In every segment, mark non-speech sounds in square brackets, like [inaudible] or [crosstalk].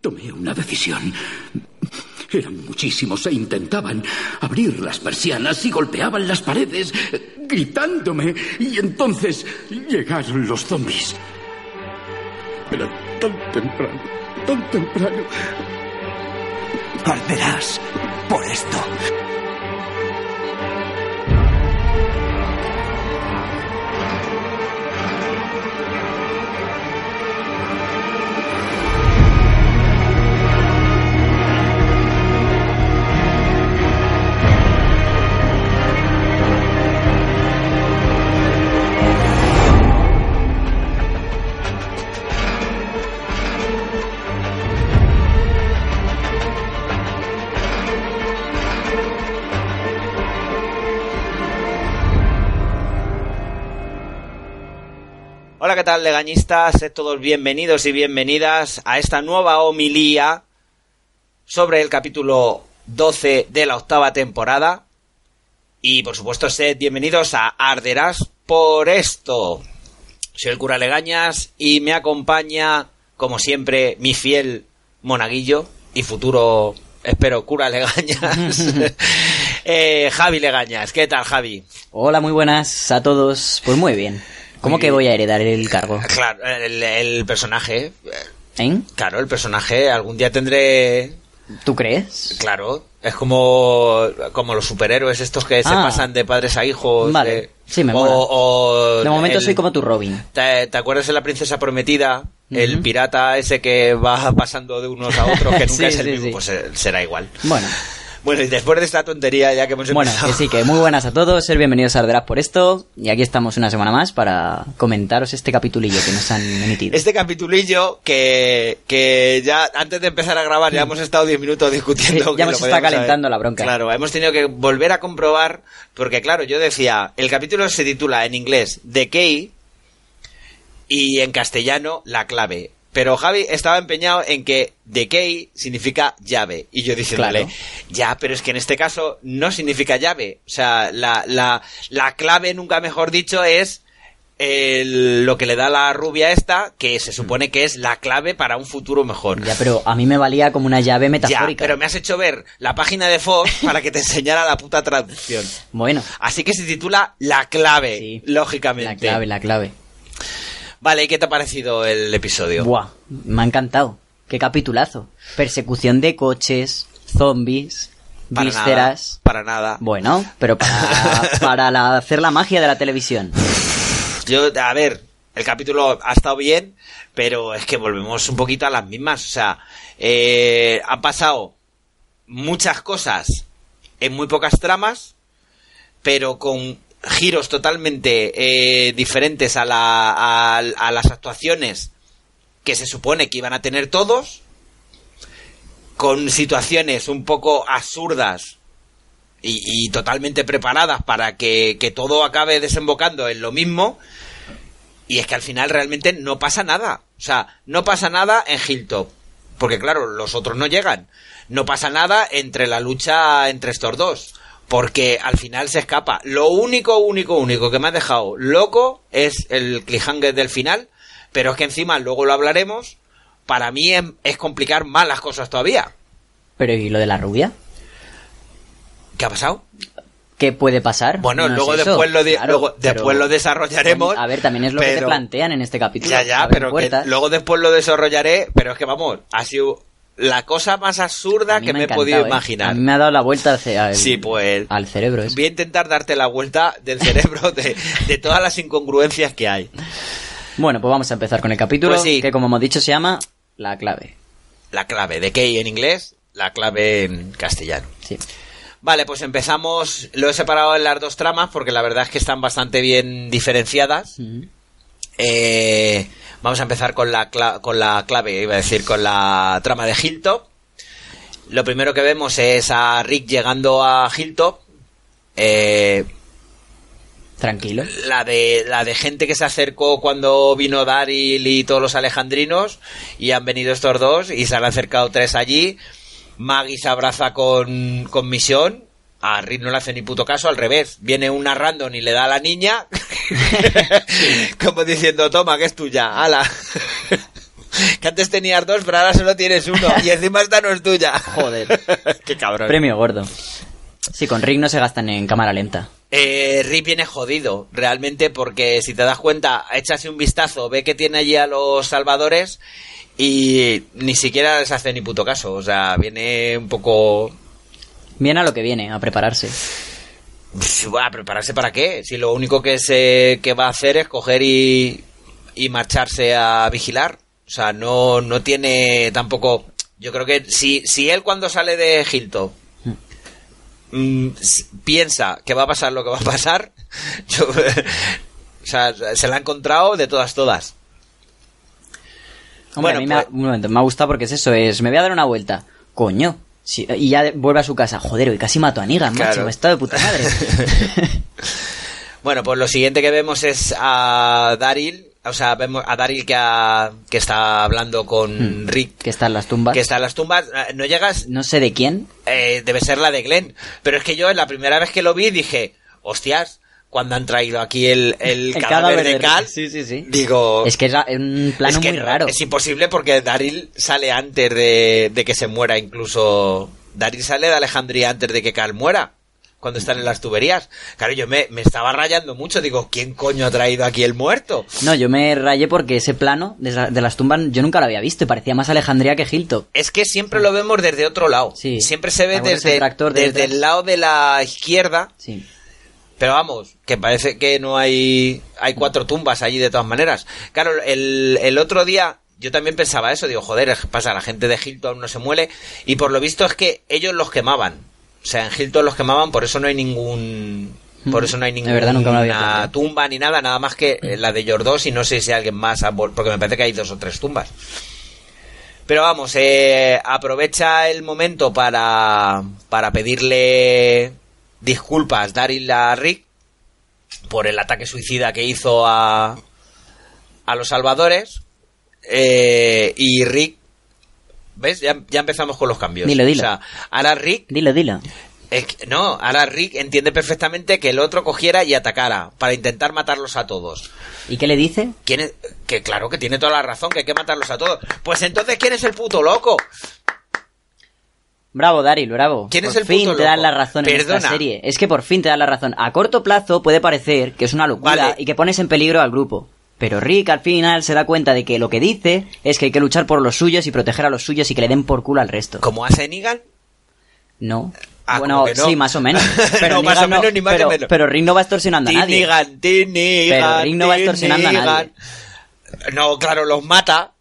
Tomé una decisión. Eran muchísimos e intentaban abrir las persianas y golpeaban las paredes, gritándome. Y entonces llegaron los zombies. Era tan temprano, tan temprano. Arderás por esto. Tal, legañistas? Sed todos bienvenidos y bienvenidas a esta nueva homilía sobre el capítulo 12 de la octava temporada. Y, por supuesto, sed bienvenidos a Arderás por esto. Soy el cura Legañas y me acompaña, como siempre, mi fiel monaguillo y futuro, espero, cura Legañas, [laughs] [laughs] eh, Javi Legañas. ¿Qué tal, Javi? Hola, muy buenas a todos. Pues muy bien. ¿Cómo que voy a heredar el cargo? Claro, el, el personaje. ¿Eh? Claro, el personaje algún día tendré. ¿Tú crees? Claro, es como, como los superhéroes estos que se Ah. pasan de padres a hijos. Vale, de- sí, me o, De momento el- soy como tu Robin. ¿Te, te acuerdas de la princesa prometida? El pirata ese que va pasando de unos a otros, que [laughs] nunca Sí, es el sí, mismo, pues eh, será igual. Bueno, Bueno, y después de esta tontería ya que hemos bueno, empezado... que sí, que muy buenas a todos, ser bienvenidos a Arderás por esto. Y aquí estamos una semana más para comentaros este capitulillo que nos han emitido. Este capitulillo que, que ya antes de empezar a grabar ya hemos estado 10 minutos discutiendo. Sí, ya podíamos haber- calentando la bronca. Claro, hemos tenido que volver a comprobar porque claro, yo decía, el capítulo se titula en inglés The Key y en castellano La clave. Pero Javi estaba empeñado en que The Key significa llave. Y yo diciéndole, Claro. ya, pero es que en este caso no significa llave. O sea, la, la, la clave, nunca mejor dicho, es el- lo que le da la rubia esta, que se supone que es la clave para un futuro mejor. Ya, pero a mí me valía como una llave Ya, metafórica. pero me has hecho ver la página de Fox [laughs] para que te enseñara la puta traducción. Bueno, Así que se titula La clave, Sí. lógicamente. la clave, la clave. Vale, ¿y qué te ha parecido el episodio? Buah, me ha encantado. Qué capitulazo. Persecución de coches, zombies, Para vísceras. nada, para nada. Bueno, pero para, [laughs] para la- hacer la magia de la televisión. Yo, a ver, el capítulo ha estado bien, pero es que volvemos un poquito a las mismas. O sea, eh, han pasado muchas cosas en muy pocas tramas, pero con giros totalmente eh, diferentes a, la, a, las actuaciones que se supone que iban a tener todos, con situaciones un poco absurdas y, y totalmente preparadas para que, que todo acabe desembocando en lo mismo. Y es que al final realmente no pasa nada. O sea, no pasa nada en Hilltop. Porque claro, los otros no llegan. No pasa nada entre la lucha entre estos dos. Porque al final se escapa. Lo único, único, único que me ha dejado loco es el cliffhanger del final. Pero es que encima, luego lo hablaremos. Para mí es, es complicar más las cosas todavía. Pero ¿y lo de la rubia? ¿Qué ha pasado? ¿Qué puede pasar? Bueno, No luego después lo, claro, luego después lo desarrollaremos. A ver, también es lo que te plantean en este capítulo. Ya, ya, pero que luego después lo desarrollaré, pero es que vamos, ha sido la cosa más absurda que me, he podido ¿eh? imaginar. A mí me ha dado la vuelta al, Sí, pues al cerebro. eso. voy a intentar darte la vuelta del cerebro de, de todas las incongruencias que hay. Bueno, pues vamos a empezar con el capítulo, Pues sí. que como hemos dicho se llama La clave. La clave de key en inglés, la clave en castellano. Sí. Vale, pues empezamos. Lo he separado en las dos tramas porque la verdad es que están bastante bien diferenciadas. Eh, vamos a empezar con la, cla- con la clave, iba a decir, con la trama de Hilltop. Lo primero que vemos es a Rick llegando a Hilltop. Eh, Tranquilo. la de la de gente que se acercó cuando vino Daryl y todos los alejandrinos y han venido estos dos y se han acercado tres allí Maggie se abraza con, con Misión a Rick no le hace ni puto caso al revés viene una random y le da a la niña [laughs] [laughs] como diciendo toma que es tuya ala [laughs] que antes tenías dos, pero ahora solo tienes uno. Y encima esta no es tuya. Joder. Qué cabrón. Premio gordo. Sí, con Rick no se gastan en cámara lenta. Eh, Rick viene jodido, realmente, porque si te das cuenta, échase un vistazo, ve que tiene allí a los salvadores y ni siquiera les hace ni puto caso. O sea, viene un poco Viene a lo que viene, a prepararse. ¿A prepararse para qué? Si lo único que, se, que va a hacer es coger y, y marcharse a vigilar. O sea, no, no tiene tampoco... Yo creo que si, si él cuando sale de Hilton mm, piensa que va a pasar lo que va a pasar, [laughs] yo- o sea, se la ha encontrado de todas, todas. Hombre, Bueno, a mí me ha, pues- un momento, me ha gustado porque es eso, es me voy a dar una vuelta. Coño. Sí, y ya vuelve a su casa. Joder, hoy casi mato a Negan, Claro. macho. Me está de puta madre. [laughs] Bueno, pues lo siguiente que vemos es a Daryl, o sea, vemos a Daryl que, que está hablando con Rick, que están las tumbas. que está en las tumbas. Eh, No llegas, No sé de quién. eh, debe ser la de Glenn. Pero es que yo la primera vez que lo vi dije, hostias, cuando han traído aquí el, el, El cadáver, cadáver de Cal. Sí, sí, sí. digo... Es que es un plano es que muy raro. Es imposible porque Daryl sale antes de, de que se muera incluso... Daryl sale de Alejandría antes de que Cal muera. Cuando están en las tuberías. Claro, yo me, me estaba rayando mucho. Digo, ¿quién coño ha traído aquí el muerto? No, yo me rayé porque ese plano de, la- de las tumbas yo nunca lo había visto y parecía más Alejandría que Hilton. Es que siempre lo vemos desde otro lado. Sí. Siempre se ve ¿Acuerdas desde, desde el lado de la izquierda. Sí. Pero vamos, que parece que no hay. Hay cuatro tumbas allí de todas maneras. Claro, el, el otro día yo también pensaba eso. Digo, joder, ¿qué pasa? La gente de Hilton no se muere. Y por lo visto es que ellos los quemaban. O sea, en Hilton los quemaban, por eso no hay ningún. Por eso no hay ninguna verdad, nunca había tumba ni nada, nada más que la de Yordos y no sé si alguien más, porque me parece que hay dos o tres tumbas. Pero vamos, eh, aprovecha el momento para, para pedirle disculpas Daryl a Rick por el ataque suicida que hizo a, a los salvadores. Eh, y Rick, ¿ves? Ya, ya empezamos con los cambios. Dilo, dilo. O sea, ahora Rick Dilo, dilo. es que- no, ahora Rick entiende perfectamente que el otro cogiera y atacara para intentar matarlos a todos. ¿Y qué le dice? ¿Quién es? Que claro que tiene toda la razón, que hay que matarlos a todos. Pues entonces, ¿quién es el puto loco? Bravo, Daryl, bravo. ¿Quién por es el fin puto te dan la razón en esta serie. Es que por fin te dan la razón. A corto plazo puede parecer que es una locura Vale. y que pones en peligro al grupo. Pero Rick al final se da cuenta de que lo que dice es que hay que luchar por los suyos y proteger a los suyos y que le den por culo al resto. ¿Como hace Negan? No. Ah, bueno, ¿cómo que no? sí, más o menos. [laughs] Pero No, más o menos, ni más pero, menos. pero Rick no va extorsionando a nadie. Negan, Pero Rick no va extorsionando a nadie. No, claro, los mata.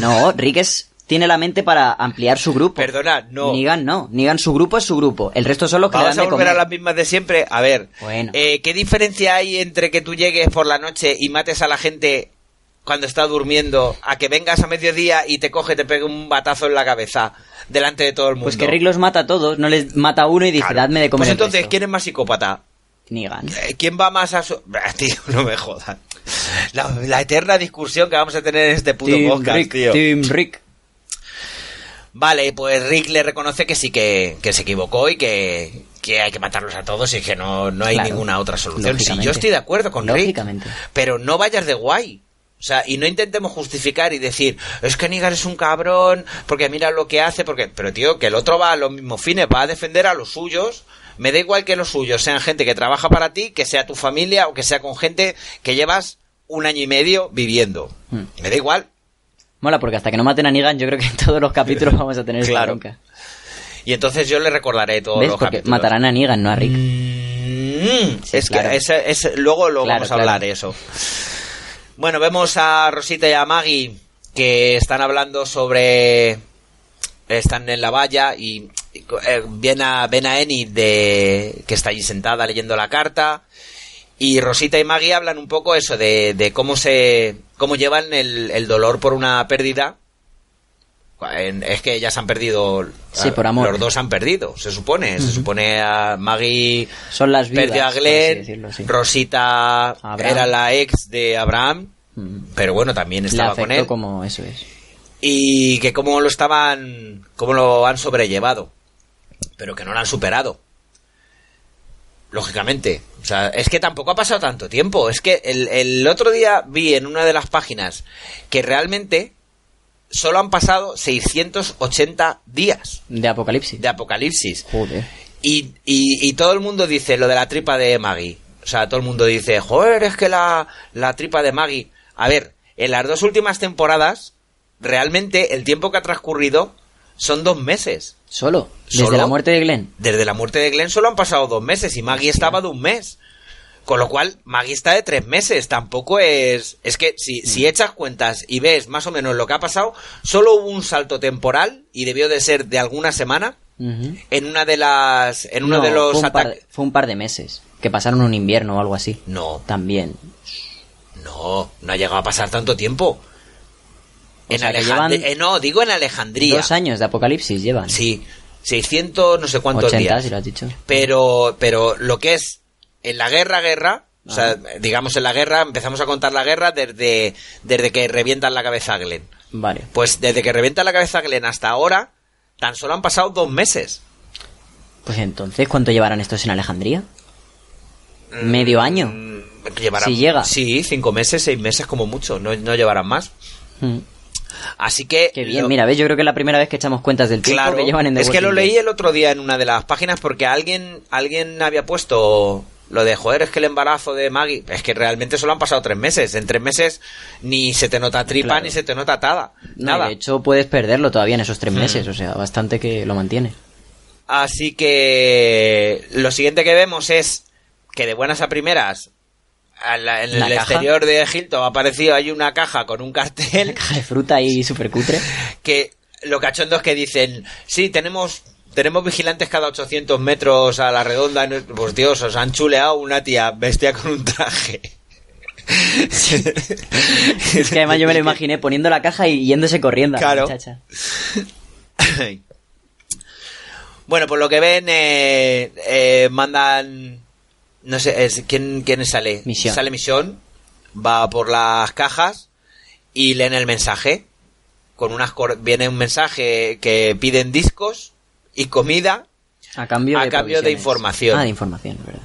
No, Rick es, tiene la mente para ampliar su grupo. Perdona, no. Negan no. Negan su grupo es su grupo. El resto son los que le dan a de volver a comer. las mismas de siempre. A ver, Bueno. eh, ¿qué diferencia hay entre que tú llegues por la noche y mates a la gente cuando está durmiendo a que vengas a mediodía y te coge te pegue un batazo en la cabeza delante de todo el mundo? Pues que Rick los mata a todos, no les mata a uno y dice, Claro. dadme de comer Pues el entonces, resto". ¿quién es más psicópata? Negan. Eh, ¿Quién va más a su... Tío, [laughs] no me jodan. La, la eterna discusión que vamos a tener en este puto Team podcast, Rick, tío. Team Rick. Vale, pues Rick le reconoce que sí que, que se equivocó y que, que hay que matarlos a todos y que no, no hay Claro. ninguna otra solución. Sí, yo estoy de acuerdo con Rick. Pero no vayas de guay. O sea, y no intentemos justificar y decir, es que Negan es un cabrón, porque mira lo que hace, porque... Pero tío, que el otro va a los mismos fines, va a defender a los suyos. Me da igual que los suyos sean gente que trabaja para ti, que sea tu familia o que sea con gente que llevas un año y medio viviendo. Hmm. Me da igual. Mola, porque hasta que no maten a Negan, yo creo que en todos los capítulos vamos a tener esta Claro. bronca. Y entonces yo le recordaré todos ¿Ves? los Porque capítulos. matarán a Negan, no a Rick. Mm, Sí, es claro. que ese- ese- luego lo Claro, vamos a hablar eso. Bueno, vemos a Rosita y a Maggie que están hablando sobre están en la valla y eh, ven a ven a Enid de que está allí sentada leyendo la carta y Rosita y Maggie hablan un poco eso de, de cómo se cómo llevan el, el dolor por una pérdida En- es que ellas han perdido Sí, por amor. los dos han perdido se supone se supone a Maggie Son las vidas, perdió a Glenn decirlo, sí. Rosita Abraham. era la ex de Abraham pero bueno también Le estaba con él como eso es. y que cómo lo estaban, cómo lo han sobrellevado, pero que no lo han superado. Lógicamente, o sea, es que tampoco ha pasado tanto tiempo. Es que el, el otro día vi en una de las páginas que realmente solo han pasado 680 días De Apocalipsis. de apocalipsis. Joder. Y, y, y todo el mundo dice lo de la tripa de Maggie. O sea, todo el mundo dice, joder, es que la, la tripa de Maggie. A ver, en las dos últimas temporadas, realmente el tiempo que ha transcurrido son dos meses. Solo. Desde ¿Solo? la muerte de Glenn. Desde la muerte de Glenn solo han pasado dos meses y Maggie estaba de un mes. Con lo cual, Maggie está de tres meses. Tampoco es. Es que si, si echas cuentas y ves más o menos lo que ha pasado, solo hubo un salto temporal y debió de ser de alguna semana en una de las. En uno No, de los fue un, par, ataques. fue un par de meses. Que pasaron un invierno o algo así. No, También. no, no ha llegado a pasar tanto tiempo. O En sea, Alejandría. eh, no, digo en Alejandría. Dos años de Apocalipsis llevan. Sí, 600 no sé cuántos 80, días. si lo has dicho. Pero, pero lo que es en la guerra, guerra, o sea, digamos en la guerra, empezamos a contar la guerra desde, desde que revientan la cabeza a Glenn. Vale. Pues desde que revientan la cabeza a Glenn hasta ahora, tan solo han pasado dos meses. Pues entonces, ¿cuánto llevarán estos en Alejandría? ¿Medio año? Mm, Llevarán, Si llega. Sí, cinco meses, seis meses como mucho, no, no llevarán más. Mm. Así que... Qué bien, lo- mira, ves, yo creo que es la primera vez que echamos cuentas del tiempo Claro, que llevan en The es que lo leí el otro día en una de las páginas porque alguien, alguien había puesto lo de, joder, es que el embarazo de Maggie, es que realmente solo han pasado tres meses. En tres meses ni se te nota tripa Claro. ni se te nota atada. No, nada. de hecho, puedes perderlo todavía en esos tres meses, o sea, bastante que lo mantiene. Así que lo siguiente que vemos es que de buenas a primeras la- en ¿Una el caja? exterior de Hilton ha aparecido hay una caja con un cartel Caja de fruta ahí súper cutre. que lo cachondo es que dicen, sí, tenemos tenemos vigilantes cada 800 metros a la redonda. Pues Dios, os han chuleado una tía bestia con un traje. [laughs] Es que además yo me lo imaginé poniendo la caja y yéndose corriendo a la Claro. muchacha. [laughs] bueno, por lo que ven, eh, eh, mandan... No sé, es, ¿quién, ¿quién sale? Misión. Sale Misión, va por las cajas y leen el mensaje. Con unas cor- viene un mensaje que piden discos y comida A cambio A de cambio de información. Ah, de información, verdad.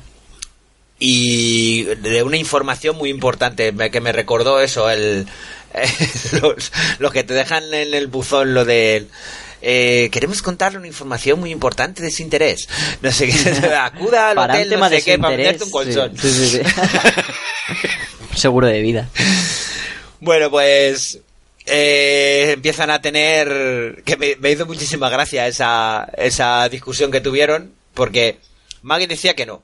y de una información muy importante que me recordó eso el [laughs] los, los que te dejan en el buzón lo de eh, queremos contarle una información muy importante de su interés no sé qué [laughs] acuda al Para hotel no sé qué para venderte un colchón sí, sí, sí, sí. [laughs] Seguro de vida. bueno pues eh, empiezan a tener que me, me hizo muchísima gracia esa esa discusión que tuvieron porque Maggie decía que no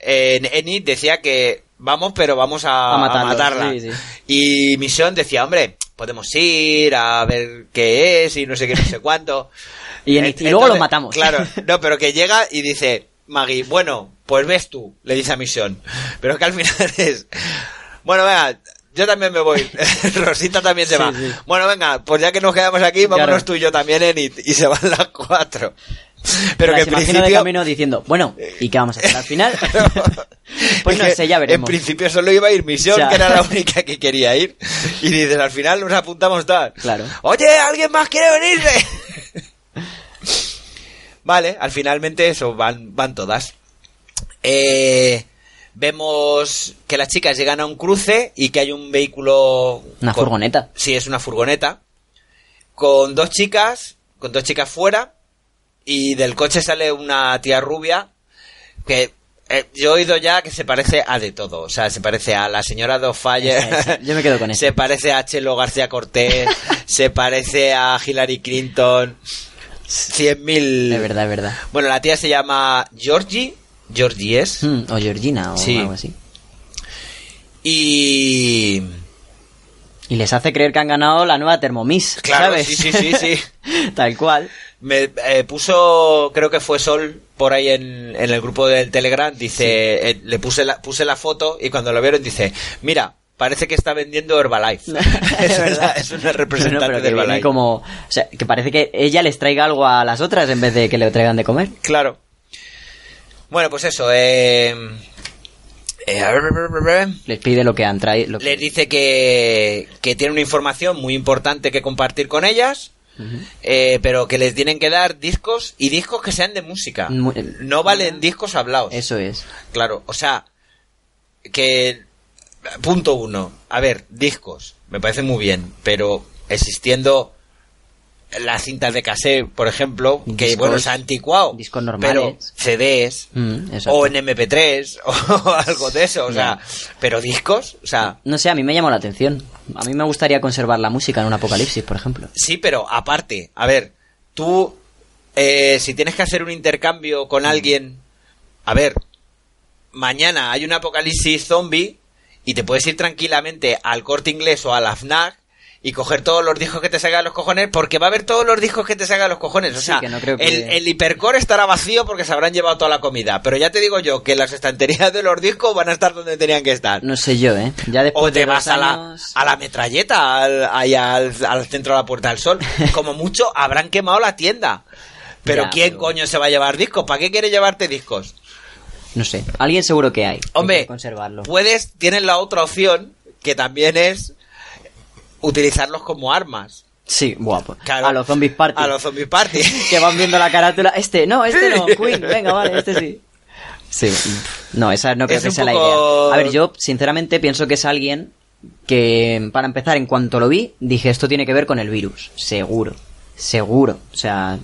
eh, Enid decía que vamos, pero vamos a, A matarlos, a matarla. sí, sí. Y Mission decía, hombre, podemos ir a ver qué es y no sé qué, no sé cuánto. [laughs] Y, en- luego lo matamos. Claro, [laughs] no, pero que llega y dice, Maggie, bueno, pues ves tú, le dice a Mission. Pero que al final [laughs] es, bueno, venga, yo también me voy. Rosita también se Sí, va. sí. Bueno, venga, pues ya que nos quedamos aquí, vámonos Claro. tú y yo también, Enid. Y se van las cuatro. [laughs] Pero que en principio... de camino diciendo, bueno, ¿y qué vamos a hacer al final? [laughs] [laughs] pues Es no sé, ya veremos. En principio solo iba a ir Misión, O sea- que era la única que quería ir. Y dices, al final nos apuntamos tal. Claro. Oye, ¿alguien más quiere venirse? vale, al finalmente eso, van, van todas. Eh, vemos que las chicas llegan a un cruce y que hay un vehículo... Una con- furgoneta. Sí, es una furgoneta. Con dos chicas, con dos chicas fuera. Y del coche sale una tía rubia que eh, yo he oído ya que se parece a de todo. O sea, se parece a la señora. Esa, esa. Yo me quedo con eso. [laughs] Se parece a Chelo García Cortés. [laughs] se parece a Hillary Clinton. Cien mil. Es verdad, es verdad. Bueno, la tía se llama Georgie. Georgie es. Mm, o Georgina o Sí. algo así. Y. Y les hace creer que han ganado la nueva Thermomix, Claro, ¿sabes? sí, sí, sí, sí. [laughs] Tal cual. Me eh, puso, creo que fue Sol por ahí en, en el grupo del Telegram, dice, eh, le puse la, puse la foto y cuando lo vieron dice, mira, parece que está vendiendo Herbalife. [laughs] [laughs] es, una, es una representante No, pero de Herbalife. como... O sea, que parece que ella les traiga algo a las otras en vez de que le traigan de comer. Claro. Bueno, pues eso, eh, eh. Les pide lo que han traído. que- les dice que, que tiene una información muy importante que compartir con ellas. Eh, pero que les tienen que dar discos y discos que sean de música. No valen discos hablados. Eso es. Claro, o sea, que... Punto uno. A ver, discos. Me parece muy bien, pero existiendo las cintas de cassette, por ejemplo, que bueno, se ha anticuado, discos pero normales. CDs Mm, o en MP3 [laughs] o algo de eso, o sea, pero discos, o sea, No sé, a mí me llamó la atención. A mí me gustaría conservar la música en un apocalipsis, por ejemplo. Sí, pero aparte, a ver, tú, eh, si tienes que hacer un intercambio con alguien, a ver, mañana hay un apocalipsis zombie y te puedes ir tranquilamente al corte inglés o a la FNAC y coger todos los discos que te salgan los cojones, porque va a haber todos los discos que te salgan los cojones. O sea, no que- el, el hipercore estará vacío porque se habrán llevado toda la comida. Pero ya te digo yo que las estanterías de los discos van a estar donde tenían que estar. No sé yo, ¿eh? Ya después O te de vas a la, a la metralleta, al, ahí al, al centro de la Puerta del Sol. [laughs] Como mucho, habrán quemado la tienda. Pero Ya, ¿quién pero- coño se va a llevar discos? ¿Para qué quieres llevarte discos? No sé. Alguien seguro que hay. Hay Hombre, que conservarlo. puedes, tienes la otra opción, que también es utilizarlos como armas. Sí, guapo. Claro. A los zombies party. A los zombies party. [laughs] que van viendo la carátula. Este, no, este no. Queen, venga, vale, este sí. Sí. No, esa no creo Es que sea poco- la idea. A ver, yo sinceramente pienso que es alguien que, para empezar, en cuanto lo vi, dije, esto tiene que ver con el virus. Seguro. Seguro. O sea,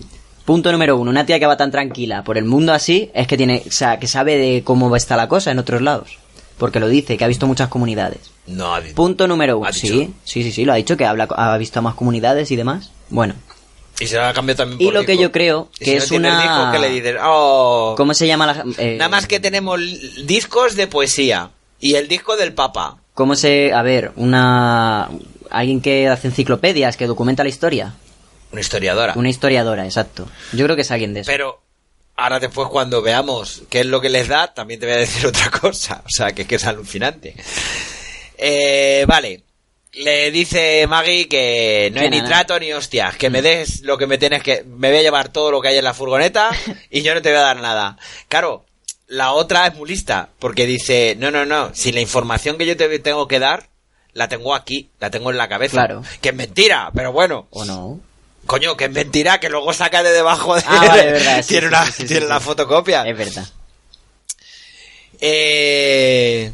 punto número uno. Una tía que va tan tranquila por el mundo así es que tiene, o sea, que sabe de cómo está la cosa en otros lados. Porque lo dice, que ha visto muchas comunidades. No, Punto número uno. ¿Ha dicho? Sí, sí, sí, sí, lo ha dicho, que habla, ha visto a más comunidades y demás. Bueno, y se la cambio también Y por lo que yo creo Y que si es no una- ¿qué le? Oh, ¿cómo se llama la... eh, Nada más que tenemos discos de poesía y el disco del Papa. ¿Cómo se... A ver, una... Alguien que hace enciclopedias, que documenta la historia. Una historiadora. Una historiadora, exacto. Yo creo que es alguien de eso. Pero ahora después cuando veamos qué es lo que les da, también te voy a decir [laughs] otra cosa. O sea, que es que es alucinante. Eh, vale. Le dice Maggie que no hay ni trato ni hostias, que Mm. me des lo que me tienes que... Me voy a llevar todo lo que hay en la furgoneta [laughs] y yo no te voy a dar nada. Claro, la otra es muy lista, porque dice, no, no, no, si la información que yo te tengo que dar, la tengo aquí, la tengo en la cabeza. Claro. Que es mentira, pero bueno. ¿O no? Coño, que es mentira, que luego saca de debajo de... Ah, vale, verdad, [laughs] sí, tiene sí, una, sí, tiene fotocopia. Es verdad. Eh,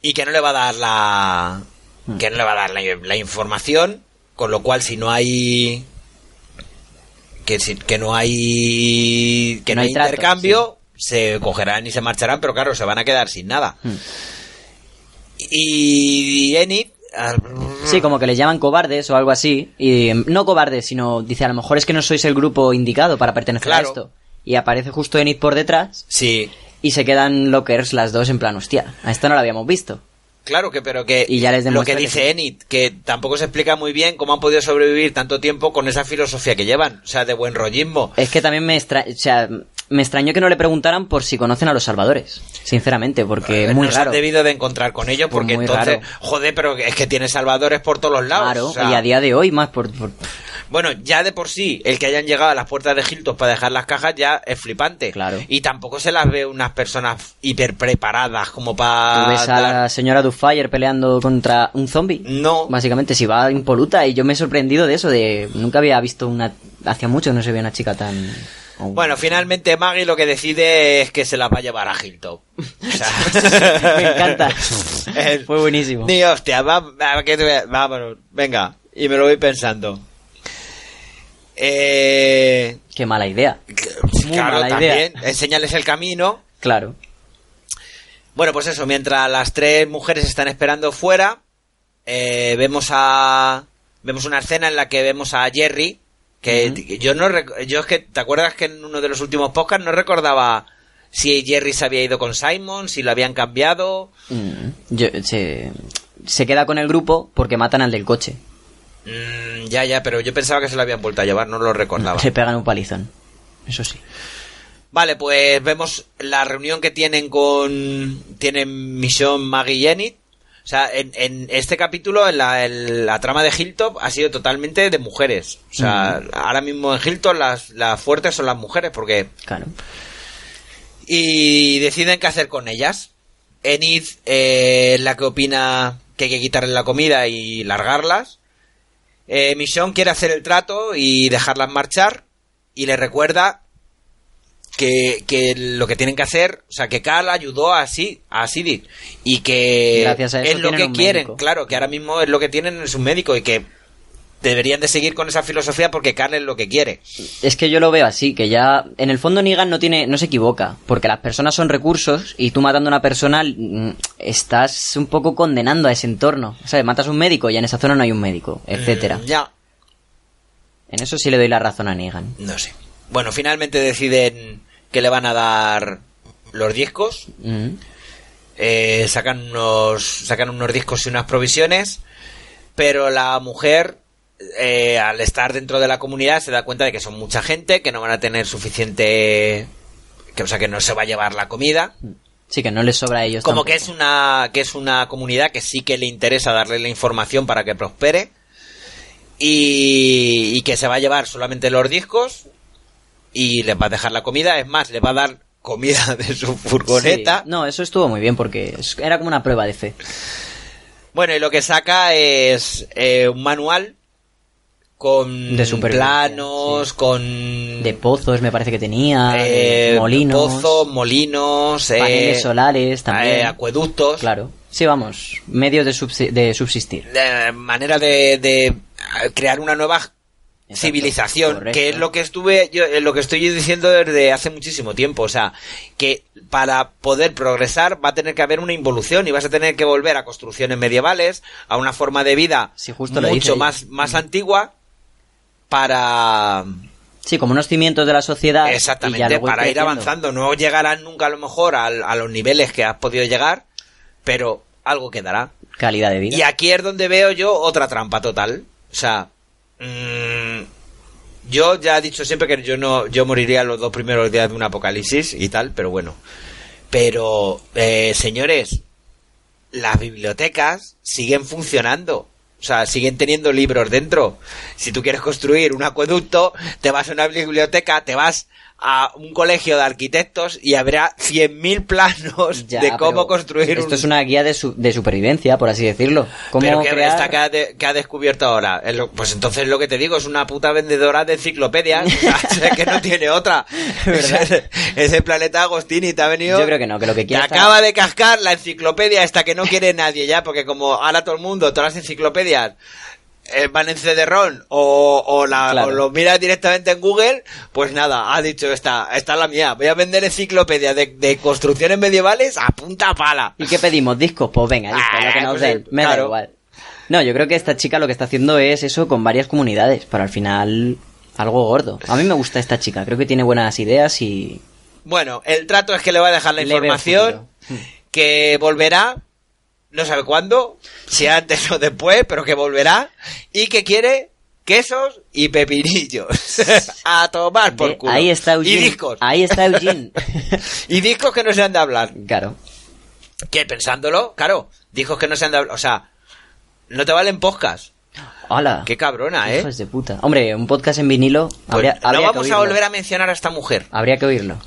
y que no le va a dar la... Hmm. Que no le va a dar la, la información, con lo cual si no hay... Que, si- que no hay... Que No no, hay trato, intercambio, se cogerán y se marcharán, pero claro, se van a quedar sin nada. Hmm. Y Enid... Sí, como que les llaman cobardes o algo así. Y em, no cobardes, sino dice, a lo mejor es que no sois el grupo indicado para pertenecer Claro. a esto. Y aparece justo Enid por detrás Sí, y se quedan lockers las dos en plan, hostia, a esto no lo habíamos visto. Claro que, pero que Y ya les lo que que dice sí. Enid, que tampoco se explica muy bien cómo han podido sobrevivir tanto tiempo con esa filosofía que llevan, o sea, de buen rollismo. Es que también me, extra... o sea, me extrañó que no le preguntaran por si conocen a los salvadores, sinceramente, porque es muy Nos raro. han debido de encontrar con ellos porque entonces, raro. joder, pero es que tiene salvadores por todos los lados. Claro, o sea, y a día de hoy más por... por- Bueno, ya de por sí, el que hayan llegado a las puertas de Hilton para dejar las cajas ya es flipante. Claro. Y tampoco se las ve unas personas hiper preparadas como para... Tú ves a la señora Dufire peleando contra un zombie. No. Básicamente, si va impoluta. Y yo me he sorprendido de eso, de... Nunca había visto una... Hacía mucho que no se veía una chica tan... Bueno, finalmente Maggie lo que decide es que se las va a llevar a Hilton. [laughs] O sea, [laughs] Me encanta. El- Fue buenísimo. Ni hostia, va- va- que vámonos, venga. Y me lo voy pensando. Eh, Qué mala idea. Muy claro, mala también, idea. enseñarles el camino. Claro. Bueno, pues eso, mientras las tres mujeres están esperando fuera, eh, vemos a vemos una escena en la que vemos a Jerry, que yo no yo es que te acuerdas que en uno de los últimos podcasts no recordaba si Jerry se había ido con Simon, si lo habían cambiado. Mm, yo- se, se queda con el grupo porque matan al del coche. Mm, ya, ya, pero yo pensaba que se lo habían vuelto a llevar, no lo recordaba. Le pegan un palizón. Eso sí. Vale, pues vemos la reunión que tienen con. Tienen Michonne, Maggie y Enid. O sea, en, en este capítulo, en la, en la trama de Hilltop, ha sido totalmente de mujeres. O sea, ahora mismo en Hilltop las, las fuertes son las mujeres, porque. Claro. Y deciden qué hacer con ellas. Enid eh, es la que opina que hay que quitarle la comida y largarlas. Eh, Michonne quiere hacer el trato y dejarlas marchar. Y le recuerda que, que lo que tienen que hacer, o sea, que Carl ayudó a, Si- a y que Gracias a eso es lo que quieren, médico. claro, que ahora mismo es lo que tienen es un médico y que deberían de seguir con esa filosofía porque Carl es lo que quiere. Es que yo lo veo así, que ya en el fondo Negan no tiene, no se equivoca, porque las personas son recursos y tú matando a una persona mm, estás un poco condenando a ese entorno. O sea, matas a un médico y en esa zona no hay un médico, etcétera. Mm, ya, En eso sí le doy la razón a Negan. no sé. Bueno, finalmente deciden que le van a dar los discos. Mm. Eh, sacan unos sacan unos discos y unas provisiones pero la mujer eh, al estar dentro de la comunidad se da cuenta de que son mucha gente que no van a tener suficiente que o sea que no se va a llevar la comida Sí, que no les sobra a ellos. como que es una que es una comunidad que sí que le interesa darle la información para que prospere y, y que se va a llevar solamente los discos y les va a dejar la comida es más le va a dar comida [laughs] de su furgoneta Sí. No, eso estuvo muy bien porque era como una prueba de fe. Bueno, y lo que saca es eh, un manual con De planos, con De pozos me parece que tenía, de eh, molinos, pozos, molinos, eh, paneles solares también. eh, acueductos, Claro. Sí, vamos, medios de, subsi- de subsistir. de manera de, de, eh, crear una nueva civilización, correcto. que es lo que estuve yo eh, lo que estoy diciendo desde hace muchísimo tiempo, o sea, que para poder progresar va a tener que haber una involución y vas a tener que volver a construcciones medievales, a una forma de vida Sí, justo mucho más más antigua para Sí, como unos cimientos de la sociedad. y ya exactamente para ir creciendo. avanzando, no llegarán nunca a lo mejor al- a, los niveles que has podido llegar, pero algo quedará. Calidad de vida. Y aquí es donde veo yo otra trampa total. O sea, mm, yo ya he dicho siempre que yo no, yo moriría los dos primeros días de un apocalipsis y tal, pero bueno. Pero, eh, señores, las bibliotecas siguen funcionando. O sea, siguen teniendo libros dentro. Si tú quieres construir un acueducto, te vas a una biblioteca, te vas a un colegio de arquitectos y habrá 100.000 planos [laughs] Ya, de cómo construir Esto un... es una guía de, su- de supervivencia, por así decirlo. ¿Cómo Pero que crear- esta que ha, de- que ha descubierto ahora. Pues entonces lo que te digo es una puta vendedora de enciclopedias. O sea, [laughs] que no tiene otra. [laughs] Ese, ese planeta Agostini te ha venido. Yo creo que no, que lo que Te quiere es- acaba de cascar la enciclopedia esta que no quiere nadie ya, porque como ahora todo el mundo, todas las enciclopedias eh, van en CD-ROM o, o, la, Claro. o lo miras directamente en Google, pues nada, ha dicho esta, esta es la mía. Voy a vender enciclopedias de, de construcciones medievales a punta pala. ¿Y qué pedimos? ¿Discos? Pues venga, discos, Ah, lo que nos pues, den. Me da claro. igual. No, yo creo que esta chica lo que está haciendo es eso con varias comunidades, para al final algo gordo. A mí me gusta esta chica, creo que tiene buenas ideas y... Bueno, el trato es que le va a dejar la información, que volverá, no sabe cuándo, si antes o después, pero que volverá, y que quiere quesos y pepinillos. [laughs] a tomar por culo. Ahí está Eugene. Y discos. Ahí está Eugene. [laughs] Y discos que no se han de hablar. claro. Que pensándolo, claro, discos que no se han de hablar. O sea, no te valen podcast. Hola. Qué cabrona, ¿eh? Hijos de puta. Hombre, un podcast en vinilo. Pues habría, no habría que vamos a volver a mencionar a esta mujer. Habría que oírlo.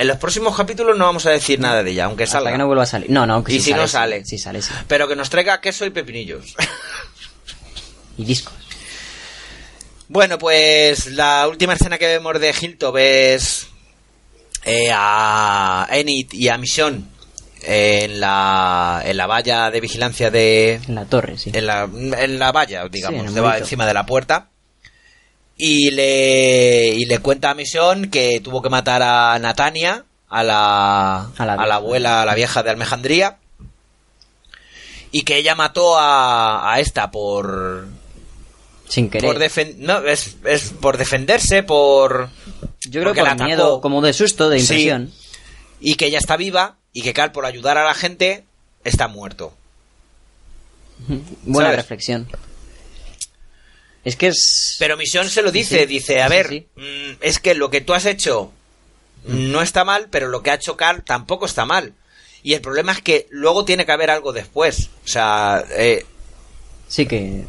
En los próximos capítulos no vamos a decir nada de ella, aunque Hasta salga. que no vuelva a salir. No, no, que Y sí si no sale. Sí, sale, sí. Pero que nos traiga queso y pepinillos. [laughs] Y discos. Bueno, pues la última escena que vemos de Hilltop es eh, a Enid y a Mission en la, en la valla de vigilancia de... En la torre, sí. En la, en la valla, digamos, de- encima de la puerta. Y le, y le cuenta a Mission que tuvo que matar a Natania, a la, A la a la abuela, a la vieja de Almejandría. Y que ella mató a, a esta por, Sin querer. por defen- no, es, es por defenderse, por... Yo creo que la por atacó. miedo, como de susto, de Sí. impresión. Y que ella está viva y que Carl, por ayudar a la gente, está muerto. Buena ¿Sabes? reflexión. Es que es... Pero Misión se lo dice, Sí, dice, a ver, sí. mm, es que lo que tú has hecho no está mal, pero lo que ha hecho Carl tampoco está mal. Y el problema es que luego tiene que haber algo después. O sea, eh, Sí que...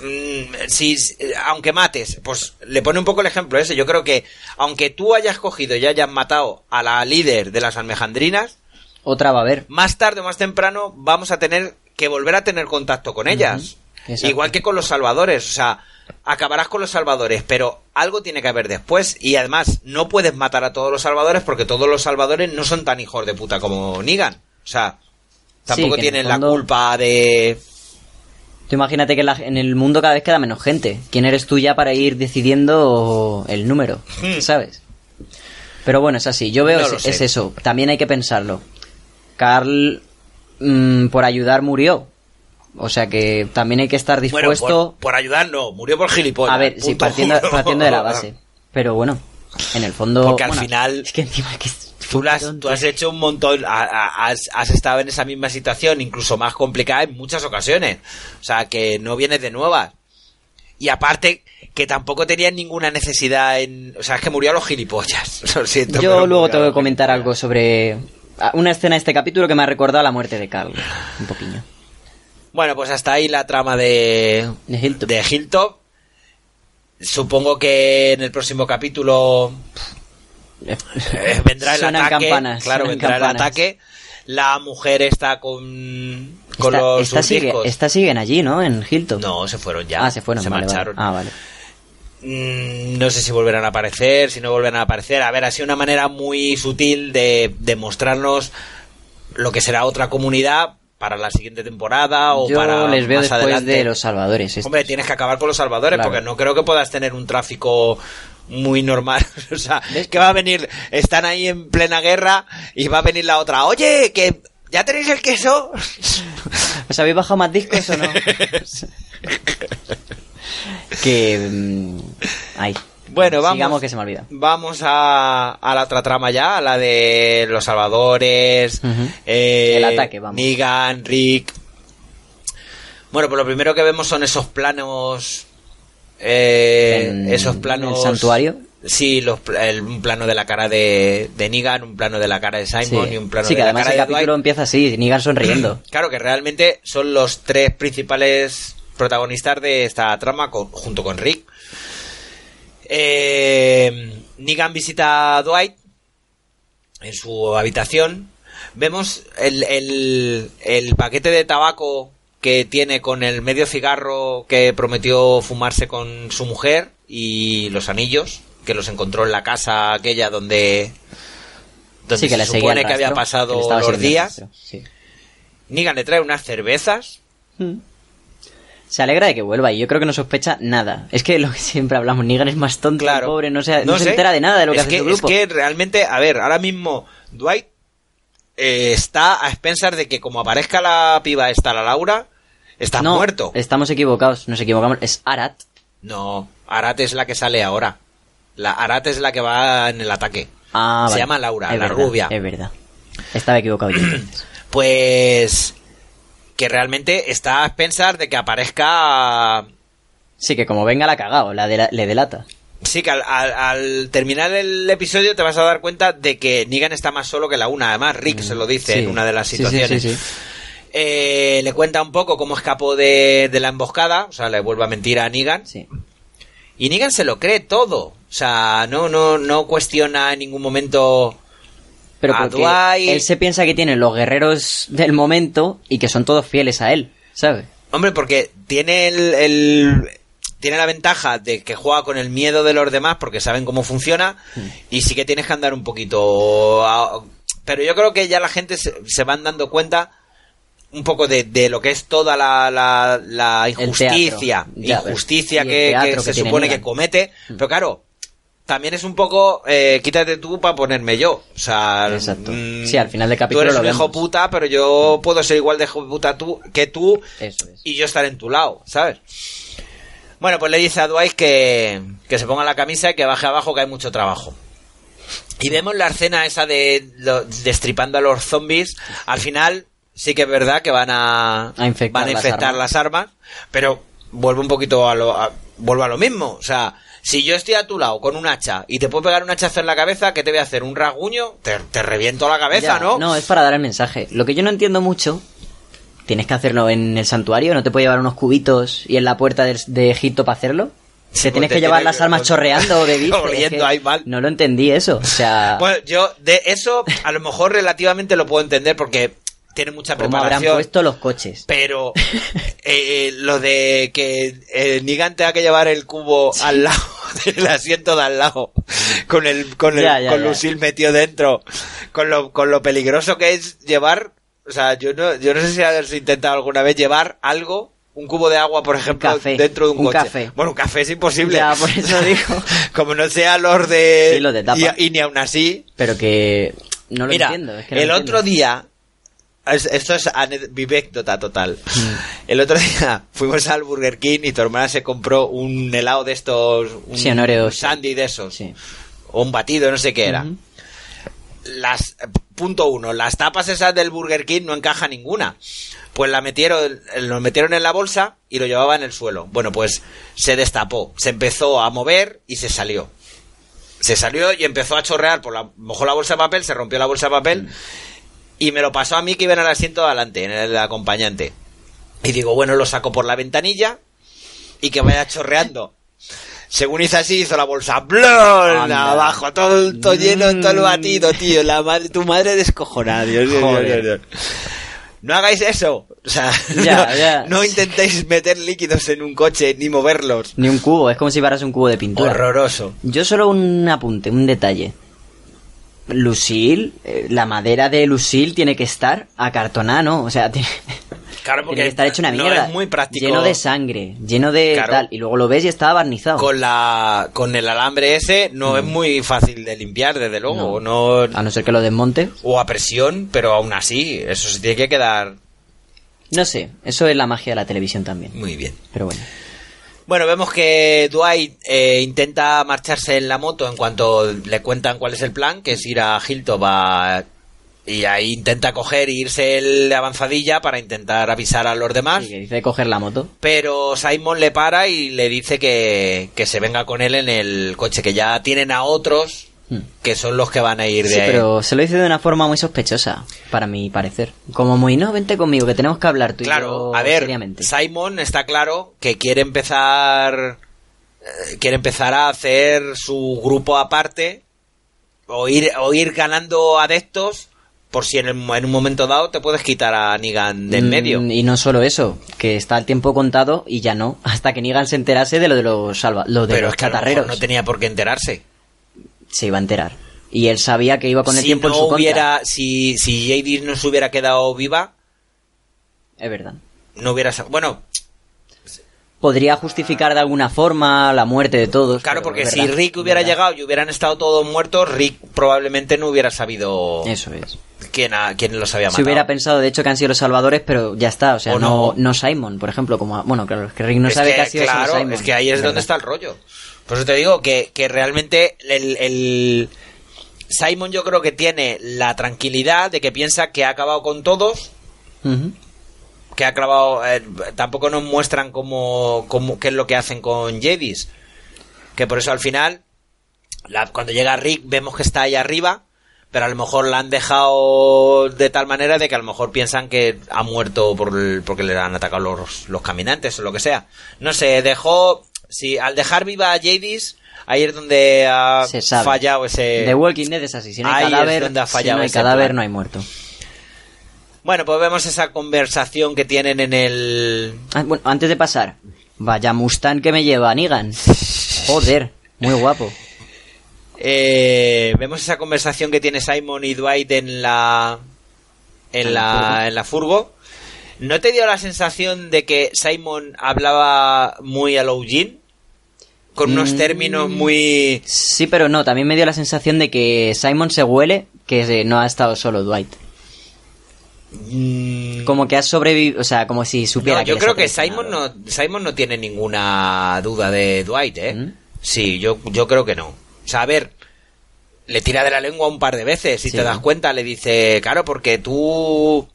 mm, si, aunque mates, pues le pone un poco el ejemplo ese. Yo creo que aunque tú hayas cogido y hayas matado a la líder de las almejandrinas, Otra va a haber. más tarde o más temprano vamos a tener que volver a tener contacto con ellas. Igual que con los salvadores. O sea, acabarás con los salvadores, pero algo tiene que haber después. Y además, no puedes matar a todos los salvadores porque todos los salvadores no son tan hijos de puta como Negan. O sea, tampoco tienen la culpa de... Tú imagínate que en la- en el mundo cada vez queda menos gente. ¿Quién eres tú ya para ir decidiendo el número? ¿Sabes? Pero bueno, es así. Yo veo Hmm. No es eso. También hay que pensarlo. Carl mm, por ayudar murió. O sea que también hay que estar Bueno, dispuesto... por, por ayudar no, murió por gilipollas. a ver, sí, partiendo, [laughs] partiendo de la base. Pero bueno, en el fondo... Porque al bueno, final- Es que encima que... Tú, has, tú has hecho un montón, ha- ha- has, has estado en esa misma situación, incluso más complicada en muchas ocasiones. O sea, que no vienes de nuevas. Y aparte, que tampoco tenías ninguna necesidad en... O sea, es que murió a los gilipollas. [laughs] Lo siento. Yo luego a tengo que comentar algo sobre ah, una escena de este capítulo que me ha recordado la muerte de Carl. Un poquillo. Bueno, pues hasta ahí la trama de, De Hilltop. de Hilltop. Supongo que en el próximo capítulo eh, [laughs] vendrá el Suenan ataque. campanas, claro, vendrá campanas. el ataque. La mujer está con, con Esta- los esta sigue- esta siguen allí, ¿no? En Hilton. No, se fueron ya. Ah, se fueron. Se vale, vale. marcharon. Ah, vale. Mm, no sé si volverán a aparecer, si no volverán a aparecer. A ver, ha sido una manera muy sutil de, de mostrarnos lo que será otra comunidad para la siguiente temporada o Yo para les veo más después adelante. de los salvadores. estos. Hombre, tienes que acabar con los salvadores Claro. porque no creo que puedas tener un tráfico muy normal. [laughs] o sea, ¿Ves? que va a venir, están ahí en plena guerra y va a venir la otra. Oye, que ya tenéis el queso. ¿Os habéis bajado más discos o no? [laughs] que... mm, Ay. Bueno, vamos. Sigamos que se me olvida. Vamos a, a la otra trama ya, a la de los salvadores, eh, El ataque, vamos. Negan, Rick. Bueno, pues lo primero que vemos son esos planos. eh, En- esos planos. el santuario. Sí, los, el- un plano de la cara de, de Negan, un plano de la cara de Simon Sí, y un plano Sí, de que la además cara el de capítulo Dwight. empieza así, Negan sonriendo. [clears throat] Claro que realmente son los tres principales protagonistas de esta trama con- junto con Rick. Eh, Negan visita a Dwight en su habitación. Vemos el, el- el paquete de tabaco que tiene con el medio cigarro que prometió fumarse con su mujer y los anillos que los encontró en la casa aquella donde, donde sí, que se supone que había pasado los días. sí. Negan le trae unas cervezas Se alegra de que vuelva y yo creo que no sospecha nada. Es que lo que siempre hablamos, Negan es más tonto, Claro. pobre, no se, no No se sé. entera de nada de lo que es hace su Es grupo. que realmente, a ver, ahora mismo Dwight eh, está a expensas de que como aparezca la piba esta, la Laura, está no, muerto. estamos equivocados, nos equivocamos. Es Arat. No, Arat es la que sale ahora. La Arat es la que va en el ataque. Ah, Se vale. llama Laura, Es la verdad, rubia. Es verdad. Estaba equivocado yo. [clears throat] Pues que realmente está a expensas de que aparezca Sí, que como venga la ha cagado, la de la- le delata. Sí, que al, al- al terminar el episodio te vas a dar cuenta de que Negan está más solo que la una. Además, Rick se lo dice Mm, Sí. en una de las situaciones. sí, sí. Eh, le cuenta un poco cómo escapó de, de la emboscada, o sea, le vuelve a mentir a Negan. Sí. Y Negan se lo cree todo. O sea, no, no, no cuestiona en ningún momento. Pero A porque Dwight- él se piensa que tiene los guerreros del momento y que son todos fieles a él, ¿sabes? Hombre, porque tiene el, el- tiene la ventaja de que juega con el miedo de los demás porque saben cómo funciona Mm. y sí que tienes que andar un poquito a- pero yo creo que ya la gente se, se van dando cuenta un poco de, de lo que es toda la, la, la injusticia. Ya, injusticia que, que que se supone que comete pero claro también es un poco eh, quítate tú para ponerme yo o sea Exacto. mm, Sí, al final del capítulo tú eres lo un hijo vemos. puta pero yo puedo ser igual de hijo puta tú que tú Eso es. y yo estar en tu lado, ¿sabes? Bueno, pues le dice a Dwight que, que se ponga la camisa y que baje abajo que hay mucho trabajo. Y vemos la escena esa de destripando a los zombies. Al final sí que es verdad que van a, A infectar van a las infectar armas. las armas, pero vuelvo un poquito a lo, a- vuelvo a lo mismo. O sea, si yo estoy a tu lado con un hacha y te puedo pegar un hachazo en la cabeza, ¿qué te voy a hacer? ¿Un rasguño? Te, te reviento la cabeza, Ya, ¿no? No, es para dar el mensaje. Lo que yo no entiendo mucho, tienes que hacerlo en el santuario, no te puedes llevar unos cubitos y en la puerta de, de Egipto para hacerlo. Sí, ¿Te tienes pues que llevar las armas chorreando [laughs] mal. No lo entendí eso. O sea, [laughs] Bueno, yo de eso a lo mejor relativamente lo puedo entender porque tiene mucha ¿cómo habrán preparación. puesto los coches? Pero [laughs] eh, lo de que eh, Negan tenga que llevar el cubo al lado [laughs] del asiento de al lado con el con el Ya, ya, con ya. Lucille metido dentro con lo con lo peligroso que es llevar o sea yo no yo no sé si has intentado alguna vez llevar algo un cubo de agua, por ejemplo, café, dentro de un, un coche. café. Bueno, un café es imposible. Ya, por eso [laughs] digo. Como no sea los de... Sí, los de tapa. Y, y ni aún así... Pero que no lo Mira, entiendo. es que no el lo otro entiendo. día... es- Esto es vivécdota total. Mm. El otro día fuimos al Burger King y tu hermana se compró un helado de estos... Un, Sí, un sandy de esos. Sí. O un batido, no sé qué era. Las... Punto uno. Las tapas esas del Burger King no encaja ninguna. Pues la metieron, lo metieron en la bolsa y lo llevaba en el suelo. Bueno, pues se destapó, se empezó a mover y se salió. Se salió y empezó a chorrear por la, mojó la bolsa de papel, se rompió la bolsa de papel y me lo pasó a mí que iba en el asiento de adelante, en el acompañante. Y digo, bueno, lo saco por la ventanilla y que vaya chorreando. Según hizo así, hizo la bolsa ¡blon! Abajo, todo, todo lleno, todo el Mm. batido, tío. La madre, tu madre descojonada, Dios, Dios, Dios, Joder. Dios, Dios. No hagáis eso. O sea, Ya, no, ya. no intentéis meter líquidos en un coche ni moverlos. Ni un cubo, es como si llevaras un cubo de pintura. Horroroso. Yo solo un apunte, un detalle. Lucille, eh, la madera de Lucille tiene que estar acartonada, ¿no? O sea, [laughs] tiene, Claro, tiene que estar hecho una no mierda. es muy práctico. Lleno de sangre, lleno de Claro. tal. Y luego lo ves y está barnizado. con la con el alambre ese no es muy fácil de limpiar desde luego no, A no ser que lo desmonte. o a presión pero aún así eso se tiene que quedar No sé, eso es la magia de la televisión también. muy bien Pero bueno. Bueno vemos que Dwight eh, intenta marcharse en la moto en cuanto le cuentan cuál es el plan que es ir a Hilltop a- y ahí intenta coger e irse de avanzadilla para intentar avisar a los demás Sí, que dice de coger la moto. Pero Simon le para y le dice que, que se venga con él en el coche, que ya tienen a otros. Que son los que van a ir de Sí, ahí. pero se lo dice de una forma muy sospechosa, para mi parecer. Como muy, no, vente conmigo, que tenemos que hablar tú y Claro, yo a ver, seriamente. Simon está claro que quiere empezar eh, quiere empezar a hacer su grupo aparte o ir, o ir ganando adeptos por si en, el- en un momento dado te puedes quitar a Negan de en Mm, medio. Y no solo eso, que está el tiempo contado y ya no, [laughs] hasta que Negan se enterase de lo de los salva lo de pero los es que a lo mejor chatarreros. no tenía por qué enterarse. Se iba a enterar. Y él sabía que iba con el si tiempo no en su contra. hubiera, si, si Jadis no se hubiera quedado viva, Es verdad. no hubiera bueno Podría justificar de alguna forma la muerte de todos. claro porque si Rick hubiera llegado y hubieran estado todos muertos Rick probablemente no hubiera sabido Eso es. quién, ha- quién los había Se matado hubiera pensado, de hecho, que han sido los salvadores, pero ya está. O sea, O no, no. no Simon, por ejemplo. como Bueno, claro, es que Rick no Es sabe que, que ha sido claro Simon. es que ahí es donde está el rollo por eso te digo que, que realmente el, el- Simon yo creo que tiene la tranquilidad de que piensa que ha acabado con todos que ha acabado eh, tampoco nos muestran cómo, cómo qué es lo que hacen con Jedis que por eso al final la- cuando llega Rick vemos que está ahí arriba pero a lo mejor la han dejado de tal manera de que a lo mejor piensan que ha muerto por el- porque le han atacado los, los caminantes o lo que sea. No sé dejó si al dejar viva a Jadis ahí es donde ha fallado ese The Walking Dead es así. Si no hay Ahí es cadáver, donde ha si fallado no hay cadáver, plan. no hay muerto. bueno pues vemos esa conversación que tienen en el Ah, bueno, antes de pasar, vaya Mustang que me lleva Negan. Joder, muy guapo. Eh, vemos esa conversación que tiene Simon y Dwight en la en la en la furgo. ¿No te dio la sensación de que Simon hablaba muy a lo Eugene? Con unos Mm. términos muy Sí, pero no, también me dio la sensación de que Simon se huele que no ha estado solo Dwight. mm, Como que ha sobrevivido, o sea, como si supiera no, yo creo que. Simon no Simon no tiene ninguna duda de Dwight, ¿eh? ¿Mm? Sí, yo yo creo que no. O sea, a ver, le tira de la lengua un par de veces, si Sí. te das cuenta, le dice, claro, porque tú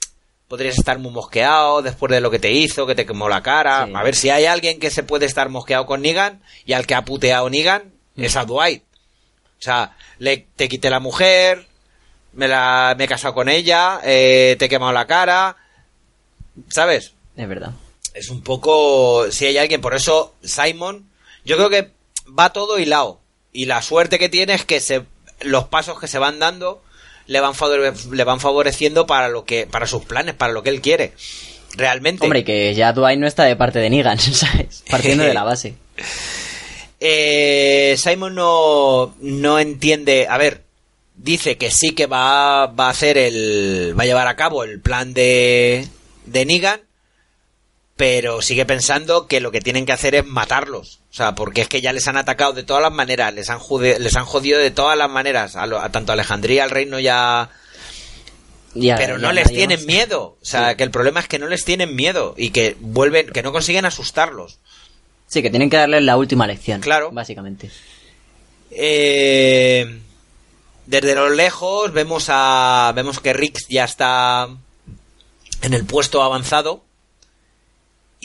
podrías estar muy mosqueado después de lo que te hizo, que te quemó la cara. Sí. A ver, si hay alguien que se puede estar mosqueado con Negan y al que ha puteado Negan, Mm. es a Dwight. O sea, le, te quité la mujer, me, la, me he casado con ella, eh, te he quemado la cara, ¿sabes? Es verdad. es un poco si hay alguien por eso Simon yo creo que va todo hilado y la suerte que tiene es que se los pasos que se van dando le van favore- le van favoreciendo para lo que para sus planes para lo que él quiere realmente Hombre, que ya Dwight no está de parte de Negan, [laughs] ¿sabes? Partiendo de la base. [laughs] Eh, Simon no no entiende a ver dice que sí que va, va a hacer el va a llevar a cabo el plan de de Negan pero sigue pensando que lo que tienen que hacer es matarlos. O sea, porque es que ya les han atacado de todas las maneras, les han, jude- les han jodido de todas las maneras, a, lo- a tanto a Alejandría, al reino ya... Ya- Pero ya no les tienen miedo. O sea, que el problema es que no les tienen miedo y que vuelven, que no consiguen asustarlos. Sí, que tienen que darles la última lección. Claro. Básicamente. Eh, desde lo lejos vemos a vemos que Rick ya está en el puesto avanzado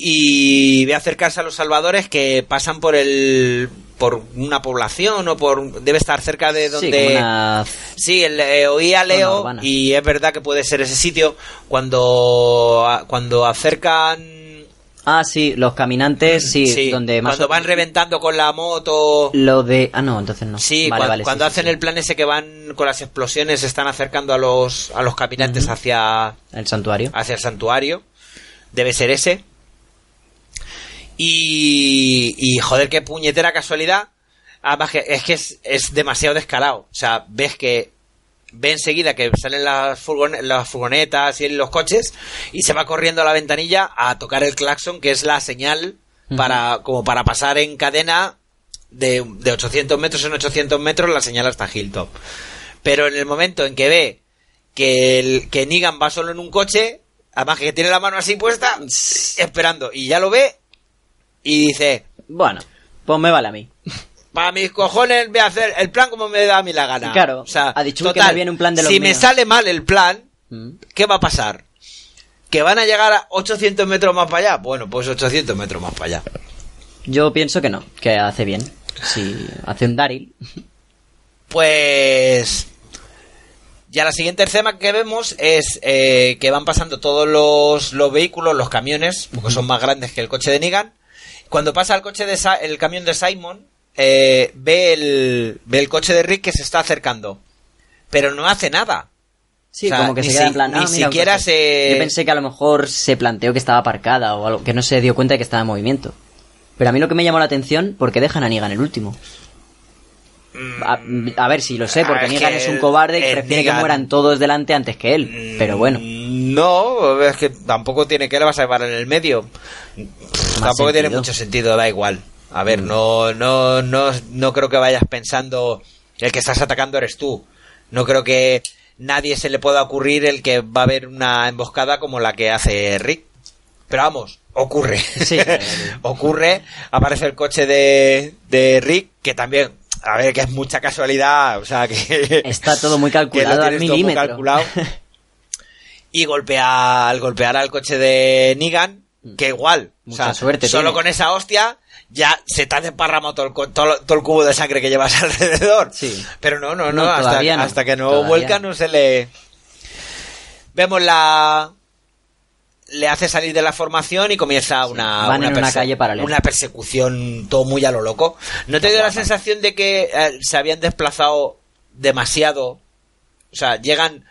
y ve acercarse a los salvadores que pasan por el por una población o por debe estar cerca de donde Sí, una... Sí, el, eh, oí a Zona Leo y es verdad que puede ser ese sitio cuando cuando acercan Ah, sí, los caminantes, sí, sí, donde más cuando van reventando con la moto Lo de... Ah, no, entonces no. Sí, Vale, cua- vale, cuando sí, hacen sí. el plan ese que van con las explosiones, se están acercando a los, a los caminantes Ujú. hacia, El santuario. hacia el santuario. Debe ser ese. Y, y joder, qué puñetera casualidad. Además, que es que es, es demasiado descarado. O sea, ves que ve enseguida que salen las, furgon- las furgonetas y los coches y se va corriendo a la ventanilla a tocar el claxon, que es la señal para como para pasar en cadena de, de 800 metros en 800 metros la señal hasta Hilltop. Pero en el momento en que ve que, el, que Negan va solo en un coche, además que tiene la mano así puesta, esperando, y ya lo ve y dice, Bueno, pues me vale a mí. [laughs] para mis cojones voy a hacer el plan como me da a mí la gana. Claro, o sea, ha dicho que total, me viene un plan de los Si me sale mal el plan, Mm. ¿qué va a pasar? ¿Que van a llegar a 800 metros más para allá? Bueno, pues 800 metros más para allá. Yo pienso que no, que hace bien. Si hace un Daryl. Pues. Ya la siguiente escena que vemos es eh, que van pasando todos los, los vehículos, los camiones, porque son más grandes que el coche de Negan. Cuando pasa el coche de Sa- el camión de Simon, eh, ve el ve el coche de Rick que se está acercando, pero no hace nada. Sí, O sea, como que ni se queda si- en plan. ni "Ah, mira, un siquiera coche". se- Yo pensé que a lo mejor se planteó que estaba aparcada o algo, que no se dio cuenta de que estaba en movimiento. Pero a mí lo que me llamó la atención, porque dejan a Negan el último. A, a ver, si lo sé, porque es Negan es un cobarde y prefiere que mueran todos delante antes que él. Pero bueno, Mm, No, es que tampoco tiene que le vas a llevar en el medio. Pff, tampoco tiene mucho sentido, da igual. A Mm. ver, no, no, no, no creo que vayas pensando el que estás atacando eres tú. No creo que nadie se le pueda ocurrir el que va a haber una emboscada como la que hace Rick. Pero vamos, ocurre. Sí, [laughs] ocurre, aparece el coche de, de Rick, que también, a ver, que es mucha casualidad, o sea, que... está todo muy [laughs] calculado al tienes todo muy milímetro. calculado. [laughs] y golpea, al golpear al coche de Negan, que igual, o Mucha sea, suerte solo tiene. con esa hostia ya se te ha desparramado todo todo, todo el cubo de sangre que llevas [laughs] alrededor. Sí. Pero no, no, no, No, hasta, todavía no. hasta que no Todavía vuelca no se le... Vemos la... Le hace salir de la formación y comienza una, van en una perse- calle paralela. una persecución todo muy a lo loco. ¿No te dio la sensación de que eh, se habían desplazado demasiado? O sea, llegan...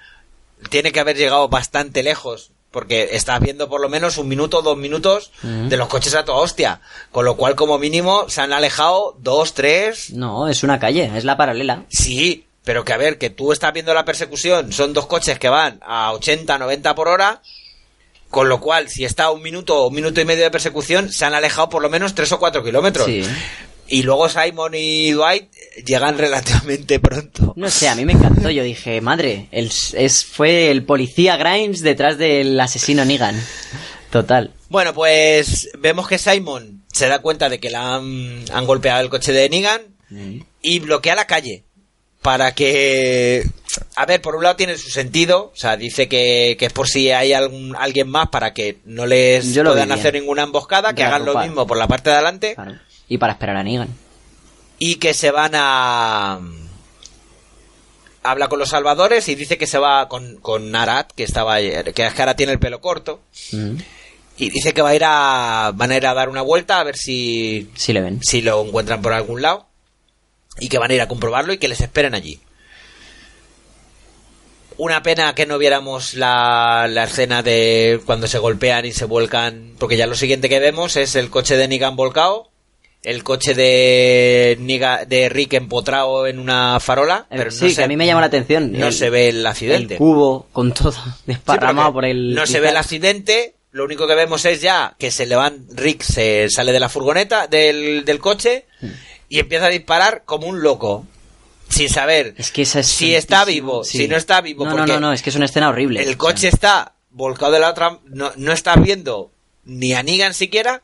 Tiene que haber llegado bastante lejos. Porque estás viendo por lo menos un minuto o dos minutos de los coches a toda hostia. Con lo cual, como mínimo, se han alejado dos, tres, No, es una calle, es la paralela. Sí, pero que a ver, que tú estás viendo la persecución, son dos coches que van a 80, 90 por hora, con lo cual, si está un minuto o un minuto y medio de persecución, se han alejado por lo menos 3 o 4 kilómetros. Sí. Y luego Simon y Dwight llegan relativamente pronto. No sé, a mí me encantó. Yo dije, madre, el, es, fue el policía Grimes detrás del asesino Negan. Total. Bueno, pues vemos que Simon se da cuenta de que la han, han golpeado el coche de Negan y bloquea la calle para que a ver por un lado tiene su sentido o sea dice que, que es por si hay algún alguien más para que no les Yo lo puedan hacer ninguna emboscada que hagan lo agrupar. mismo por la parte de adelante Claro. Y para esperar a Negan. y que se van a habla con los salvadores y dice que se va con, con Arat que estaba ayer, que es que ahora tiene el pelo corto Mm. y dice que va a ir a van a ir a dar una vuelta a ver si Sí le ven. si lo encuentran por algún lado y que van a ir a comprobarlo y que les esperen allí. Una pena que no viéramos la, la escena de cuando se golpean y se vuelcan, porque ya lo siguiente que vemos es el coche de Negan volcado, el coche de Niga- de Rick empotrado en una farola, Eh, pero sí, no que se, a mí me llama la atención. no El- se ve el El accidente. cubo con todo [laughs] desparramado por el. no se ve el accidente, lo único que vemos es ya que se levanta, Rick se sale de la furgoneta, del, del coche, y empieza a disparar como un loco. Sin saber Es que esa es si está vivo, sí. si no está vivo. No, no, porque no, no, es que es una escena horrible. el o sea. coche está volcado de la otra. No, no estás viendo ni a Negan siquiera.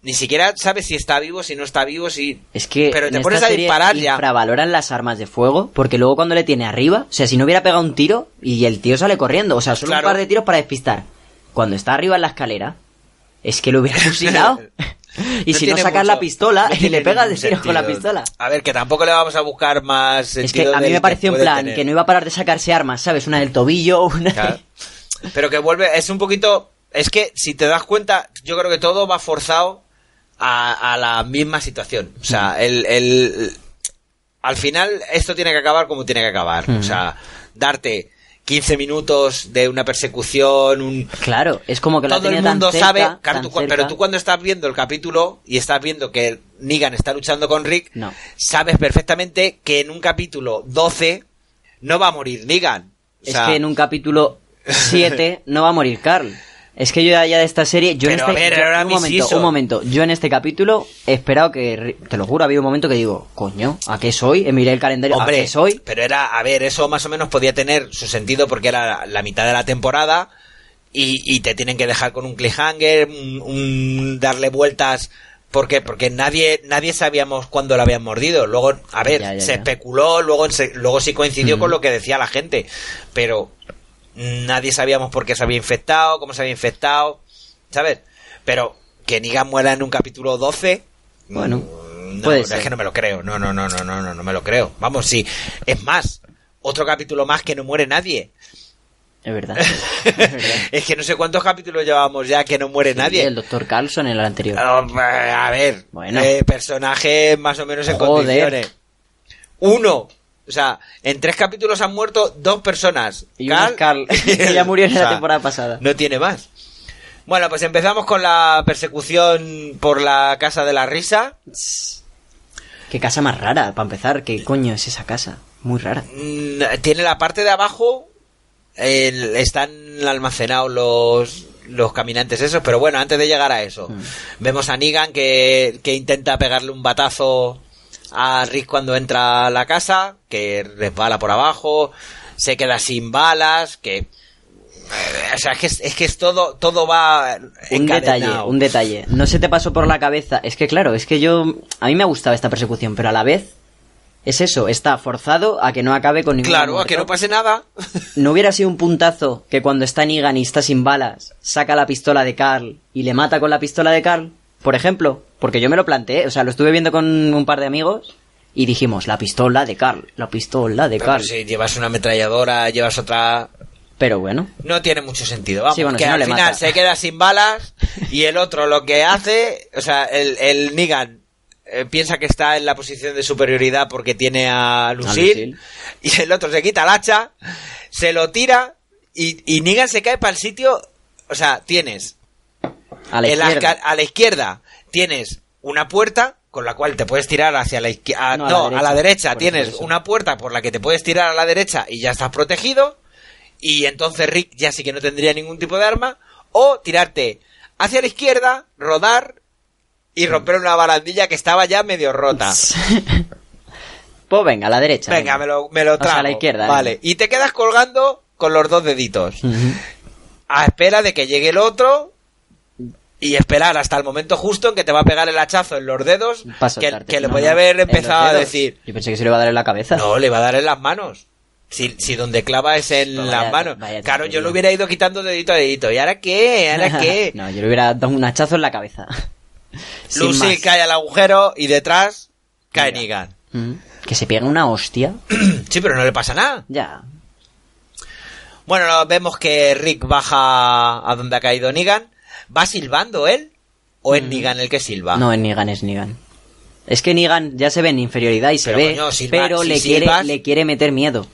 Ni siquiera sabes si está vivo, si no está vivo, si. Es que Pero te pones a disparar ya. infravaloran las armas de fuego porque luego cuando le tiene arriba, o sea, si no hubiera pegado un tiro y el tío sale corriendo, o sea, solo Claro. un par de tiros para despistar. Cuando está arriba en la escalera, es que lo hubiera [laughs] fusilado. [laughs] y No si no sacas mucho- la pistola no y le pegas de tiros con la pistola. A ver, que tampoco le vamos a buscar más Es que a mí me pareció en plan tener. que no iba a parar de sacarse armas, ¿sabes? Una del tobillo, [laughs] una Claro. Pero que vuelve, es un poquito. Es que si te das cuenta, yo creo que todo va forzado a, a la misma situación. O sea, el, el- al final esto tiene que acabar como tiene que acabar. O sea, darte 15 minutos de una persecución, un, Claro, es como que la todo el tan mundo cerca, sabe, claro, tan tú cu- cerca. pero tú cuando estás viendo el capítulo y estás viendo que Negan está luchando con Rick, No. sabes perfectamente que en un capítulo 12 no va a morir Negan. O Es sea, que en un capítulo 7 [laughs] no va a morir Carl. Es que yo ya, ya de esta serie, yo en Pero, este a ver, yo- ahora un momento, un momento, yo en este capítulo he esperado que, te lo juro, ha habido un momento que digo, coño, ¿a qué soy? Miré el calendario, ¿a Hombre, qué soy? pero era, a ver, eso más o menos podía tener su sentido porque era la mitad de la temporada y, y te tienen que dejar con un cliffhanger, un, un darle vueltas. ¿Por qué? Porque nadie, nadie sabíamos cuándo lo habían mordido. Luego, a ver, Ya, ya, se ya. especuló, luego, se- luego sí coincidió con lo que decía la gente. Pero nadie sabíamos por qué se había infectado, cómo se había infectado, ¿sabes? Pero que Negan muera en un capítulo 12. Bueno, mm, no, puede es ser. que no me lo creo. No, no, no, no, no, no, no me lo creo. Vamos, sí. Es más, otro capítulo más que no muere nadie. Es verdad. [laughs] es verdad. es que no sé cuántos capítulos llevamos ya que no muere Sí, nadie. El doctor Carlson en el anterior. A ver, Bueno. eh, personaje más o menos en Joder. condiciones. Uno. O sea, en tres capítulos han muerto dos personas. Y es Carl, que ya [laughs] murió en la temporada pasada. No tiene más. Bueno, pues empezamos con la persecución por la casa de la risa. Qué casa más rara, para empezar. ¿Qué coño es esa casa? Muy rara. Mm, Tiene la parte de abajo. el- están almacenados los, los caminantes esos, pero bueno, antes de llegar a eso, Mm. vemos a Negan que, que intenta pegarle un batazo a Rick cuando entra a la casa, que resbala por abajo, se queda sin balas, que... eh, O sea, es que es, que es todo, todo va Un detalle, un detalle. No se te pasó por la cabeza. Es que claro, es que yo. A mí me ha gustado esta persecución, pero a la vez. Es eso, está forzado a que no acabe con ningún. Claro, a que no pase nada. [laughs] ¿No hubiera sido un puntazo que cuando está Negan y está sin balas, saca la pistola de Carl y le mata con la pistola de Carl? Por ejemplo, porque yo me lo planteé, o sea, lo estuve viendo con un par de amigos y dijimos, la pistola de Carl, la pistola de Pero Carl. si llevas una ametralladora, llevas otra... Pero bueno, No tiene mucho sentido, vamos. Sí, bueno, que si no al final mata. se queda sin balas y el otro lo que hace, o sea, el, el Negan eh, piensa que está en la posición de superioridad porque tiene a Lucille, Lucille. y el otro se quita el hacha, se lo tira y, y Negan se cae para el sitio, o sea, tienes a la en izquierda. esca- a la izquierda tienes una puerta con la cual te puedes tirar hacia la izquierda. No, No, a la a la derecha, tienes eso, una puerta por la que te puedes tirar a la derecha y ya estás protegido. Y entonces Rick ya sí que no tendría ningún tipo de arma. O tirarte hacia la izquierda, rodar y romper una barandilla que estaba ya medio rota. [laughs] pues venga, a la derecha. Venga, me lo, me lo O sea, trago. a la izquierda, Vale. venga. Y te quedas colgando con los dos deditos. A espera de que llegue el otro y esperar hasta el momento justo en que te va a pegar el hachazo en los dedos que, que le No, podía no, haber empezado a decir Yo pensé que se le iba a dar en la cabeza. no, le va a dar en las manos si, si donde clava es en Pues las manos claro yo lo hubiera ido quitando dedito a dedito ¿y ahora qué? ¿ahora qué? [laughs] no, yo le hubiera dado un hachazo en la cabeza. [laughs] Lucy cae al agujero y detrás cae. Negan Mm. Que se pega una hostia. [clears throat] sí pero no le pasa nada Ya. bueno no, vemos que Rick baja a donde ha caído Negan ¿va silbando él? ¿o es Negan el que silba? Mm. No, en Negan es Negan. Es que Negan ya se ve en inferioridad y se Pero, ve, coño, silba- pero si le, quiere, le quiere meter miedo.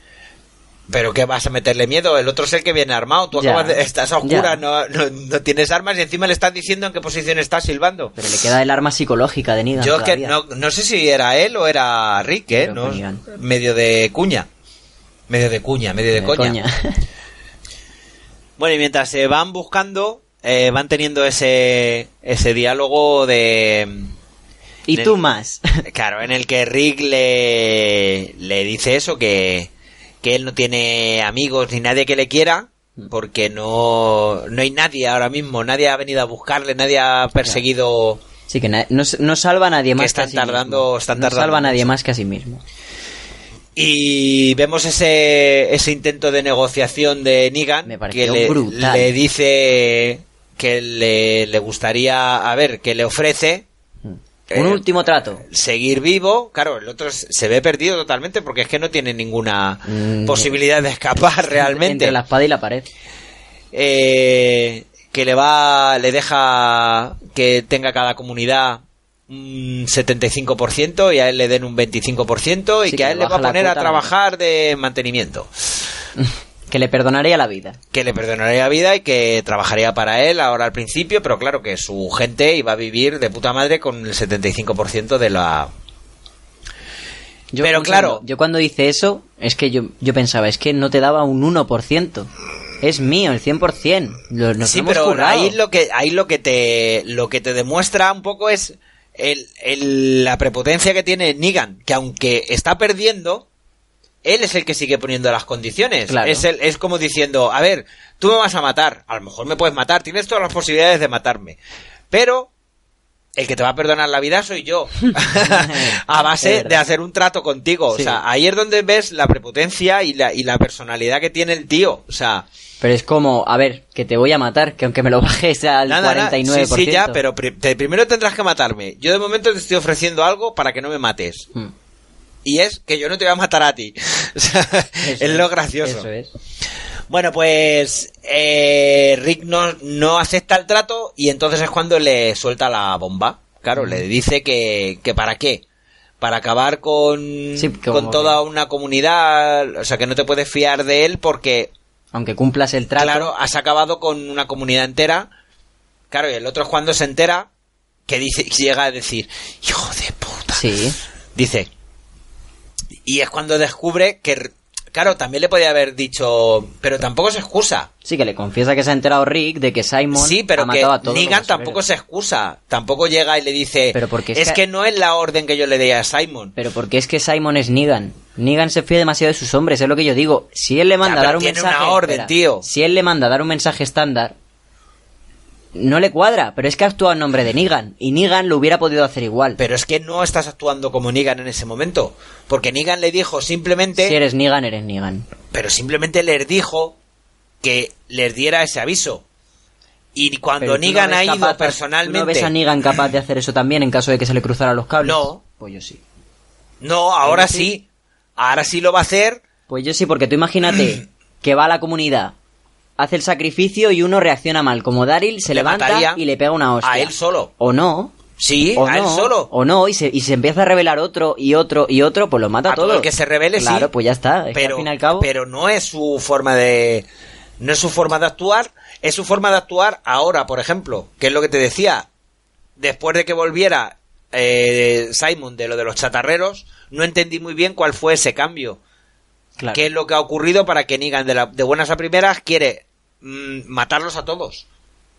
Pero que vas a meterle miedo, el otro es el que viene armado, tú Ya, acabas de, estás a oscuras, ya. no, no, no tienes armas y encima le estás diciendo en qué posición estás silbando. Pero le queda el arma psicológica de Negan. Yo es que todavía. no, no sé si era él o era Rick, ¿eh? No, medio de cuña. Medio de cuña, medio de, De coña. coña. [laughs] Bueno, y mientras se van buscando, eh, van teniendo ese, ese diálogo de... Y tú más. [laughs] Claro, en el que Rick le, le dice eso, que, que él no tiene amigos ni nadie que le quiera, porque no, no hay nadie ahora mismo, nadie ha venido a buscarle, nadie ha perseguido... Sí, que no, no salva a nadie Que más están que a sí tardando- mismo. están no tardando salva a nadie más que a sí mismo. Y vemos ese, ese intento de negociación de Negan, Me que le, brutal. le dice que le, le gustaría, a ver, que le ofrece Un Eh, último trato. seguir vivo. Claro, el otro se ve perdido totalmente porque es que no tiene ninguna Mm. posibilidad de escapar [laughs] realmente. Entre la espada y la pared. Eh, que le va, le deja que tenga cada comunidad un 75% y a él le den un 25% y Sí, que a que él le va a poner a trabajar de mantenimiento. [laughs] Que le perdonaría la vida. Que le perdonaría la vida y que trabajaría para él ahora al principio, pero claro que su gente iba a vivir de puta madre con el 75% de la... Yo, Pero claro. yo cuando hice eso, es que yo, yo pensaba, es que no te daba un 1%. Es mío, el 100%. Lo, nos sí, hemos pero currado. ahí lo que ahí lo que te lo que te demuestra un poco es el, el- la prepotencia que tiene Negan, que aunque está perdiendo, él es el que sigue poniendo las condiciones. Claro. Es, el- es como diciendo, a ver, tú me vas a matar, a lo mejor me puedes matar, tienes todas las posibilidades de matarme, pero el que te va a perdonar la vida soy yo, [laughs] [laughs] a base de hacer un trato contigo. Sí. O sea, ahí es donde ves la prepotencia y la, y la personalidad que tiene el tío. O sea, Pero es como, a ver, que te voy a matar, que aunque me lo bajes al Nada, nada. 49%. Sí, sí, ya, pero te- primero tendrás que matarme. Yo de momento te estoy ofreciendo algo para que no me mates. Mm, Y es que yo no te voy a matar a ti. [laughs] Es lo gracioso. Eso es. Bueno, pues eh, Rick no, no acepta el trato y entonces es cuando le suelta la bomba. Claro, le dice que, que para qué. Para acabar con, Sí, con toda una comunidad. O sea, que no te puedes fiar de él porque Aunque cumplas el trato. Claro, has acabado con una comunidad entera. Claro, y el otro es cuando se entera que dice, llega a decir, hijo de puta. Sí. Dice. Y es cuando descubre que, claro, también le podía haber dicho, pero tampoco se excusa. Sí, que le confiesa que se ha enterado Rick de que Simon Sí, pero ha que matado a todos Negan los tampoco se excusa. Tampoco llega y le dice, Pero porque es es, que- que... no es la orden que yo le di a Simon. Pero porque es que Simon es Negan. Negan se fía demasiado de sus hombres, es lo que yo digo. Si él le manda Ya, a dar pero un tiene mensaje. una orden, tío. Si él le manda a dar un mensaje estándar, no le cuadra, pero es que actúa en nombre de Negan. Y Negan lo hubiera podido hacer igual. Pero es que no estás actuando como Negan en ese momento. Porque Negan le dijo simplemente... Si eres Negan, eres Negan. pero simplemente les dijo que les diera ese aviso. Y cuando no Negan ves ha ido personalmente. ¿tú ¿No ves a Negan capaz de hacer eso también en caso de que se le cruzaran los cables? No. Pues yo sí. No, ahora sí. sí. Ahora sí lo va a hacer. Pues yo sí, porque tú imagínate [clears throat] que va a la comunidad, hace el sacrificio y uno reacciona mal. Como Daryl se Le levanta y le pega una hostia. a él solo. O no. Sí, o a él no, solo. O no, y se, y se empieza a revelar otro y otro y otro, pues lo mata A a todos. todo el que se revele, sí. Claro, pues ya está. Es pero, al fin y al cabo. pero no es su forma de. No es su forma de actuar. Es su forma de actuar ahora, por ejemplo. Que es lo que te decía. Después de que volviera eh, Simon de lo de los chatarreros, no entendí muy bien cuál fue ese cambio. claro. ¿Qué es lo que ha ocurrido para que Negan de, la- de buenas a primeras quiere mm, matarlos a todos?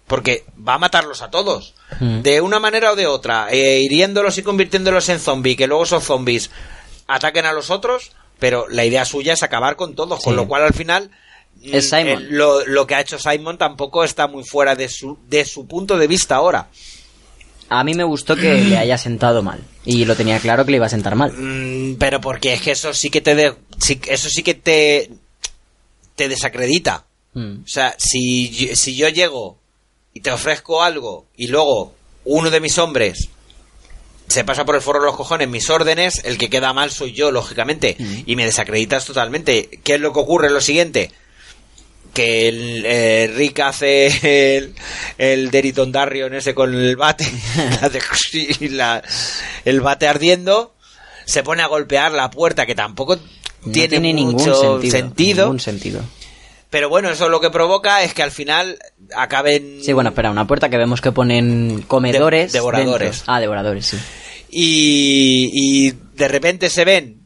Porque va a matarlos a todos. Mm. De una manera o de otra. eh, hiriéndolos y convirtiéndolos en zombies. Que luego esos zombies ataquen a los otros. Pero la idea suya es acabar con todos. Con lo cual al final... mm, Es Simon. eh, lo, lo que ha hecho Simon tampoco está muy fuera de su, de su punto de vista ahora. A mí me gustó que le haya sentado mal. Y lo tenía claro que le iba a sentar mal. Mm, pero porque es que eso sí que te... de- sí- eso sí que te... Te desacredita. Mm. O sea, si, yo- si yo llego y te ofrezco algo y luego uno de mis hombres se pasa por el forro de los cojones mis órdenes, el que queda mal soy yo, lógicamente, y me desacreditas totalmente. ¿Qué es lo que ocurre? Lo siguiente, que el, eh, Rick hace el, el Deriton Darrion ese con el bate, [laughs] [laughs] hace y la- el bate ardiendo, se pone a golpear la puerta, que tampoco No tiene, tiene ningún mucho sentido. sentido Ningún sentido. Pero bueno, eso lo que provoca es que al final acaben. Sí, bueno, espera, una puerta que vemos que ponen comedores. De- devoradores. dentro. Ah, devoradores, sí. Y, y de repente se ven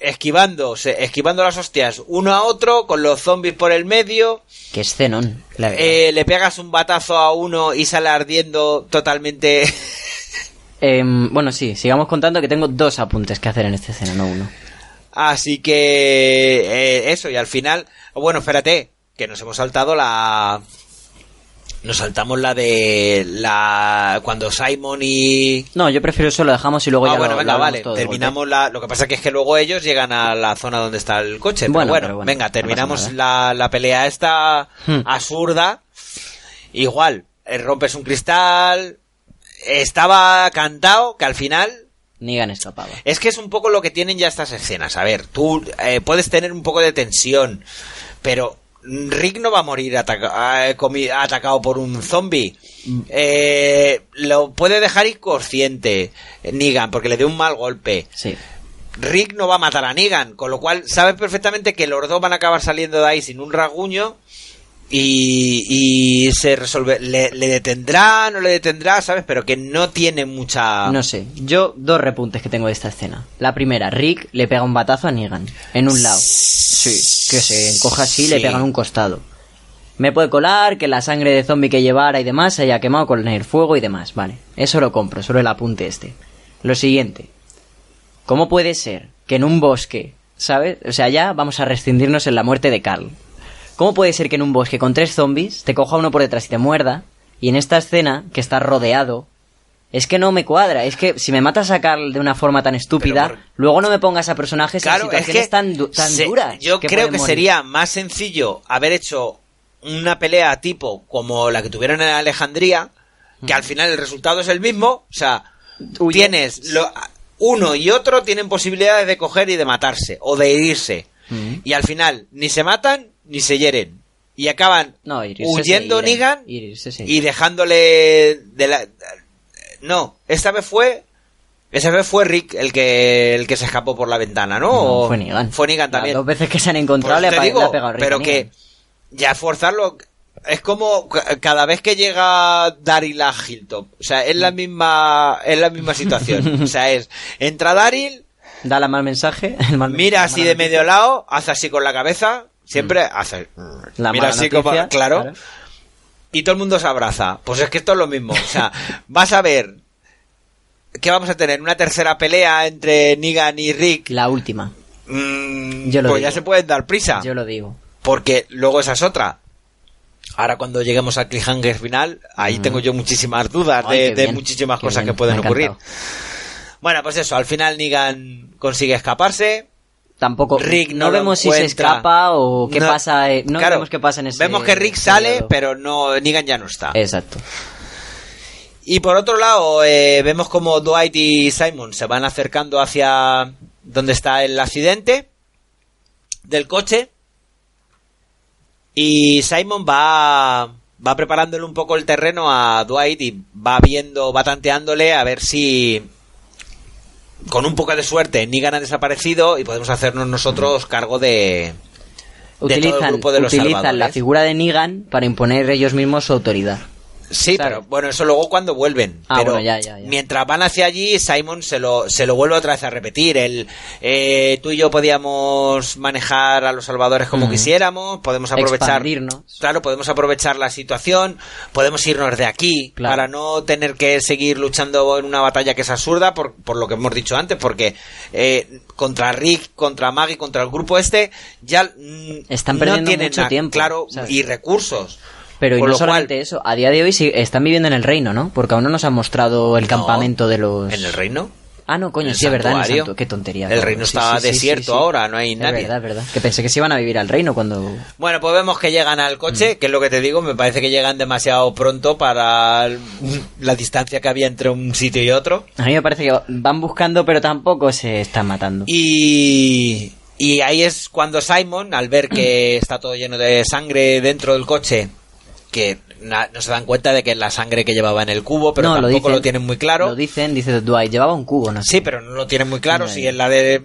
esquivando, esquivando las hostias uno a otro, con los zombies por el medio. Que es Zenon, la. Eh, le pegas un batazo a uno y sale ardiendo totalmente. [laughs] Em, bueno, sí, sigamos contando que tengo dos apuntes que hacer en esta escena, no uno. Así que eh, eso, y al final, bueno, espérate, que nos hemos saltado la... Nos saltamos la de la cuando Simon y No, yo prefiero eso, lo dejamos y luego ah, ya bueno, lo, venga, lo vale, todo terminamos la lo que pasa que es que luego ellos llegan a la zona donde está el coche, pero Bueno, pero bueno, venga, terminamos pasa la, la pelea esta Hmm. absurda. Igual, eh, rompes un cristal, estaba cantado que al final Negan escapaba. es que es un poco lo que tienen ya estas escenas. A ver, tú eh, puedes tener un poco de tensión, pero Rick no va a morir ataca- eh, atacado por un zombie. Eh, lo puede dejar inconsciente Negan porque le dio un mal golpe. Sí. Rick no va a matar a Negan, con lo cual sabes perfectamente que los dos van a acabar saliendo de ahí sin un rasguño y, y se resuelve. Le, le detendrá, no le detendrá, ¿sabes? Pero que no tiene mucha. No sé, yo dos repuntes que tengo de esta escena. La primera, Rick le pega un batazo a Negan, en un lado. Sí, que se encoja así y le pega en un costado. Me puede colar que la sangre de zombie que llevara y demás se haya quemado con el fuego y demás, vale. Eso lo compro, solo el apunte este. Lo siguiente. ¿Cómo puede ser que en un bosque, ¿sabes? O sea, ya vamos a rescindirnos en la muerte de Carl. ¿Cómo puede ser que en un bosque con tres zombies te coja uno por detrás y te muerda? Y en esta escena, que está rodeado, es que no me cuadra. Es que si me matas a Carl de una forma tan estúpida, por- luego no me pongas a personajes Claro, en es situaciones que tan, du- tan se- duras. Yo que creo que morir. sería más sencillo haber hecho una pelea tipo como la que tuvieron en Alejandría, que al final el resultado es el mismo. O sea, Huye. tienes lo- uno y otro tienen posibilidades de coger y de matarse o de herirse. Mm. Y al final ni se matan ni se hieren. Y acaban No, huyendo. Negan y dejándole de la no esta vez fue esa vez fue Rick el que el que se escapó por la ventana no, No, fue Negan. fue Negan Las también dos veces que se han encontrado Por le, eso ha, le digo, pegado Rick pero que ya forzarlo es como ca- cada vez que llega Daryl a Hilltop o sea es la misma es la misma situación [laughs] o sea es entra Daryl Da la mal mensaje. el mal- mira así de medio lado hace así con la cabeza siempre hace La mira así noticia, como claro y todo el mundo se abraza. Pues es que esto es lo mismo. O sea, [laughs] vas a ver que vamos a tener una tercera pelea entre Negan y Rick. La última. Mm, Yo lo pues digo. ya se pueden dar prisa. Yo lo digo. Porque luego esa es otra. Ahora cuando lleguemos al cliffhanger final, ahí Mm. tengo yo muchísimas dudas Ay, de, qué muchísimas qué cosas bien, que pueden ocurrir. Bueno, pues eso, al final Negan consigue escaparse. Tampoco. Rick no, vemos si se escapa o qué No, pasa. eh, no claro, vemos qué pasa en ese. Vemos que Rick sale, periodo. pero no Negan ya no está. Exacto. Y por otro lado, eh, vemos como Dwight y Simon se van acercando hacia donde está el accidente del coche. Y Simon va, va preparándole un poco el terreno a Dwight y va viendo, va tanteándole a ver si con un poco de suerte Negan ha desaparecido y podemos hacernos nosotros cargo de, de todo el Utilizan, grupo de los utilizan la figura de Negan para imponer ellos mismos su autoridad. Sí, ¿sabes? pero bueno, eso luego cuando vuelven. Ah, pero bueno, ya, ya, ya. mientras van hacia allí, Simon se lo, se lo vuelve otra vez a repetir. El, eh, tú y yo podíamos manejar a los salvadores como quisiéramos, podemos aprovechar. Claro, podemos aprovechar la situación, podemos irnos de aquí Claro. para no tener que seguir luchando en una batalla que es absurda, por, por lo que hemos dicho antes, porque eh, contra Rick, contra Maggie, contra el grupo este, ya mm, Están no perdiendo tienen mucho tiempo, claro, ¿sabes? y recursos. Pero y no cual- solamente eso, a día de hoy sí, están viviendo en el reino, ¿no? Porque aún no nos han mostrado el No, campamento de los... ¿En el reino? Ah, no, coño, sí, es verdad, en el Qué tontería. El reino Sí, está sí, desierto sí, ahora, no hay Es nadie. verdad, es verdad. Que pensé que se iban a vivir al reino cuando... Bueno, pues vemos que llegan al coche, que es lo que te digo, me parece que llegan demasiado pronto para la distancia que había entre un sitio y otro. A mí me parece que van buscando, pero tampoco se están matando. Y, y ahí es cuando Simon, al ver que está todo lleno de sangre dentro del coche, que no se dan cuenta de que es la sangre que llevaba en el cubo, pero No, tampoco lo, dicen- tienen muy claro. Lo dicen, dice Dwight, llevaba un cubo, no sé. Sí, pero no lo tienen muy claro si es la de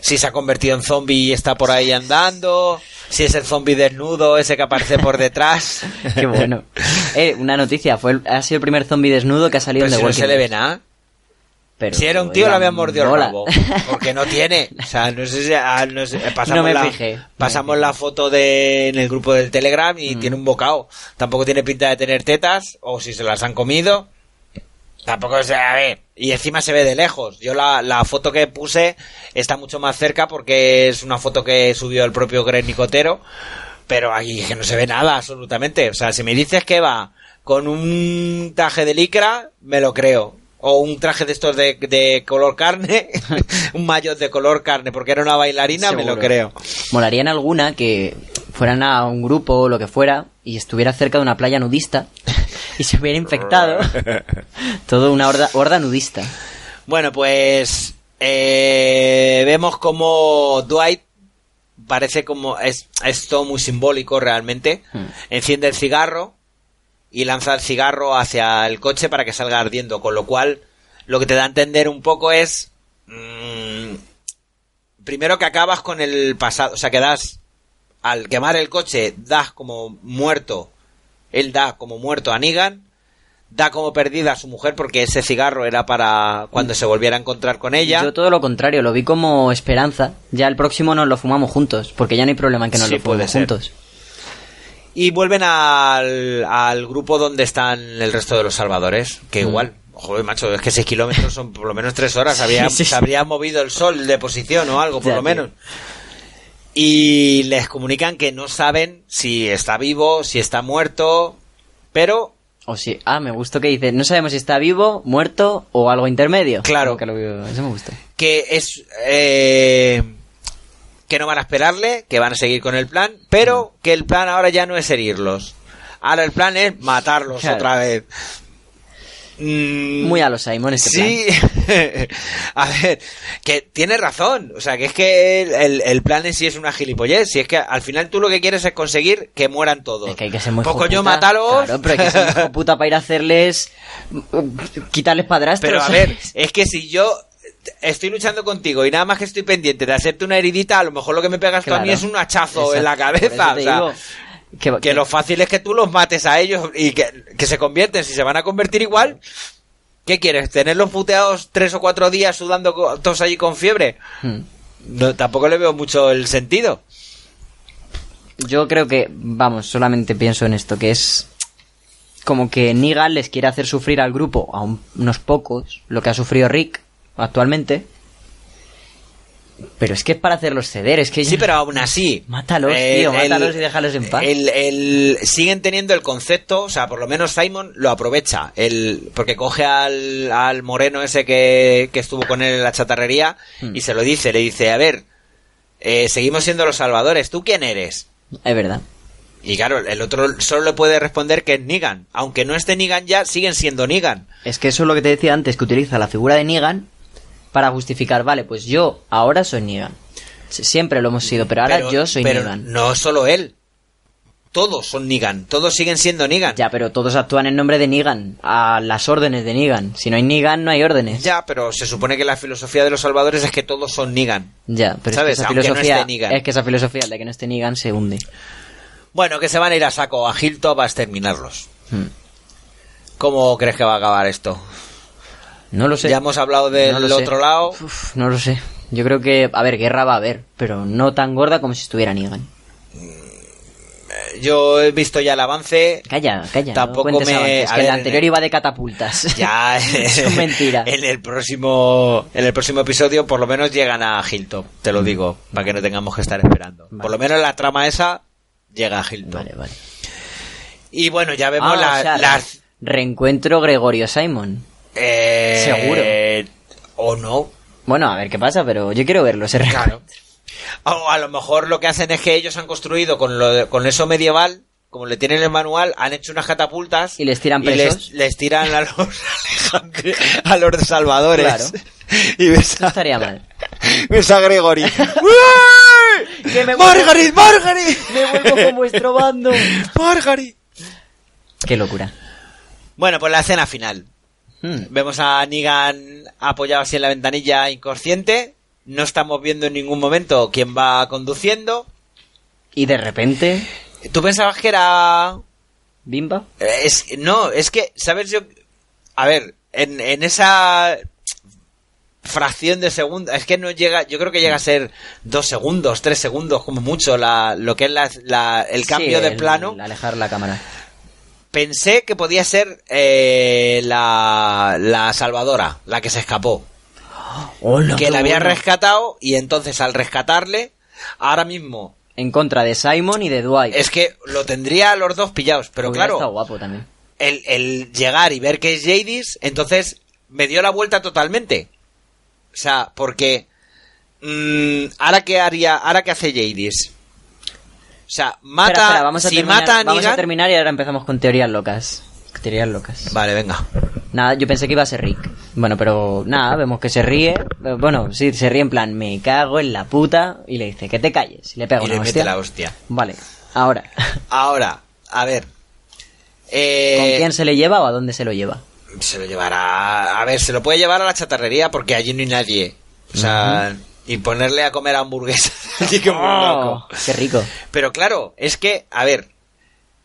si se ha convertido en zombie y está por ahí andando, si es el zombie desnudo ese que aparece por detrás. [laughs] Qué bueno. Eh, una noticia, fue el- ha sido el primer zombie desnudo que ha salido Pero en si The no Walking se le ve Dead. nada. Pero si era un tío, le habían mordido el rabo. Porque no tiene. O sea, no sé si. ah, no sé, pasamos No me la, fijé, pasamos la foto de, en el grupo del Telegram y tiene un bocado. Tampoco tiene pinta de tener tetas, o si se las han comido. Tampoco se a ver. Y encima se ve de lejos. Yo la, la foto que puse está mucho más cerca porque es una foto que subió el propio Greg Nicotero. Pero ahí es que no se ve nada, absolutamente. O sea, si me dices que va con un traje de licra, me lo creo. O un traje de estos de, de color carne, [laughs] [laughs] un maillot de color carne, porque era una bailarina, me lo creo. Molaría en alguna que fueran a un grupo o lo que fuera y estuviera cerca de una playa nudista [laughs] y se hubiera infectado todo una horda, horda nudista. Bueno, pues eh, vemos como Dwight parece como es, es todo muy simbólico realmente. Hmm. Enciende el cigarro y lanza el cigarro hacia el coche para que salga ardiendo, con lo cual lo que te da a entender un poco es mm, primero que acabas con el pasado, o sea que das al quemar el coche das como muerto, él da como muerto a Negan, da como perdida a su mujer porque ese cigarro era para cuando se volviera a encontrar con ella. Yo todo lo contrario, lo vi como esperanza. Ya el próximo nos lo fumamos juntos, porque ya no hay problema en que nos Sí, lo fumemos juntos. Y vuelven al, al grupo donde están el resto de los salvadores, que Mm. igual, joder, macho, es que 6 kilómetros son por lo menos 3 horas, [laughs] Sí, sí. se habría movido el sol de posición o algo, por Ya, lo menos. Y les comunican que no saben si está vivo, si está muerto, pero O sí, ah, me gustó que dice, no sabemos si está vivo, muerto o algo intermedio. Claro. Que lo eso me gustó. que es eh, que no van a esperarle, que van a seguir con el plan, pero que el plan ahora ya no es herirlos. Ahora el plan es matarlos Claro. otra vez. Mm, Muy a los Simon este sí, [laughs] a ver, que tiene razón, o sea, que es que el, el- el plan en sí es una gilipollez, si es que al final tú lo que quieres es conseguir que mueran todos. Es que hay que ser muy coño, hijoputa. mátalos. Claro, pero hay que ser muy [laughs] hijoputa para ir a hacerles... quitarles padrastros. Pero a ver, es que si yo estoy luchando contigo y nada más que estoy pendiente de hacerte una heridita, a lo mejor lo que me pegas tú a mí es un hachazo Exacto, en la cabeza. o sea, digo que, que lo fácil es que tú los mates a ellos y que, que se convierten. Si se van a convertir igual, ¿qué quieres? ¿Tenerlos puteados tres o cuatro días sudando todos allí con fiebre? Hmm. No, tampoco le veo mucho el sentido. Yo creo que, vamos, solamente pienso en esto, que es como que Negan les quiere hacer sufrir al grupo, a un- unos pocos, lo que ha sufrido Rick actualmente. Pero es que es para hacerlos ceder, es que Sí, pero aún así. [laughs] Mátalos, tío, mátalos y déjalos en paz. El, el- siguen teniendo el concepto, o sea, por lo menos Simon lo aprovecha. El, porque coge al, al moreno ese que, que estuvo con él en la chatarrería Hmm. y se lo dice. Le dice, a ver, eh, seguimos siendo los salvadores. ¿Tú quién eres? Es verdad. Y claro, el otro solo le puede responder que es Negan. Aunque no esté Negan ya, siguen siendo Negan. Es que eso es lo que te decía antes, que utiliza la figura de Negan para justificar, vale, pues yo ahora soy Negan. Siempre lo hemos sido, pero ahora Pero- yo soy pero Negan. No solo él. Todos son Negan. Todos siguen siendo Negan. Ya, pero todos actúan en nombre de Negan, a las órdenes de Negan. Si no hay Negan, no hay órdenes. Ya, pero se supone que la filosofía de los salvadores es que todos son Negan. Ya, pero ¿Sabes? es que esa no filosofía, Negan. es que esa filosofía, de que no esté Negan, se hunde. Bueno, que se van a ir a saco a Hilltop a exterminarlos. Hmm. ¿Cómo crees que va a acabar esto? No lo sé. Ya hemos hablado del No otro lado. Uf, no lo sé. Yo creo que, a ver, guerra va a haber, pero no tan gorda como si estuviera Negan. Yo he visto ya el avance. Calla, calla. Tampoco no me- a que el anterior iba de catapultas. [laughs] Ya [laughs] Son mentiras. En el próximo en el próximo episodio por lo menos llegan a Hilltop, te lo digo, para que no tengamos que estar esperando. Vale. Por lo menos la trama esa llega a Hilltop. Vale, vale. Y bueno, ya vemos Ah, la- o sea, las Reencuentro Gregorio Simon. Eh, Seguro. o no, Bueno, a ver qué pasa, pero yo quiero verlo ese. Claro. O a lo mejor lo que hacen es que ellos han construido con, lo de- con eso medieval, como le tienen el manual, han hecho unas catapultas Y les tiran y les, presos. les tiran a los [laughs] a los de salvadores. Claro. Y ves No a, estaría mal. ves a Gregory. Que me vuelvo- ¡Margaret! ¡Margaret! Me vuelvo con vuestro bando. [laughs] ¡Margaret! Qué locura. Bueno, pues la escena final. Hmm. Vemos a Negan apoyado así en la ventanilla inconsciente. No estamos viendo en ningún momento quién va conduciendo. Y de repente, ¿Tú pensabas que era Bimba. Es, no, es que, ¿sabes? Yo. A ver, en, en esa. fracción de segundo. Es que no llega, yo creo que llega a ser dos segundos, tres segundos, como mucho, la, lo que es la, la- el cambio Sí, de el- plano. el alejar la cámara. Pensé que podía ser eh, la, la salvadora, la que se escapó. que la había rescatado y entonces al rescatarle, ahora mismo En contra de Simon y de Dwight. es que lo tendría a los dos pillados. Pero Hubiera claro, guapo también. el, el llegar y ver que es Jadis, entonces me dio la vuelta totalmente. O sea, porque mm, ahora qué haría, ahora qué hace Jadis. O sea, mata, Espera, espera, vamos a si terminar, mata a vamos a Negan- terminar y ahora empezamos con teorías locas. Teorías locas. Vale, venga. Nada, yo pensé que iba a ser Rick. Bueno, pero nada, vemos que se ríe. Eh, Bueno, sí, se ríe en plan, me cago en la puta. Y le dice, que te calles. Y le pega Y una le mete hostia. la hostia. Vale, ahora. [laughs] Ahora, a ver. Eh, ¿Con quién se le lleva o a dónde se lo lleva? Se lo llevará. A ver, se lo puede llevar a la chatarrería porque allí no hay nadie. O sea, y ponerle a comer hamburguesas. [laughs] Así que. Oh, qué rico. Pero claro, es que, a ver,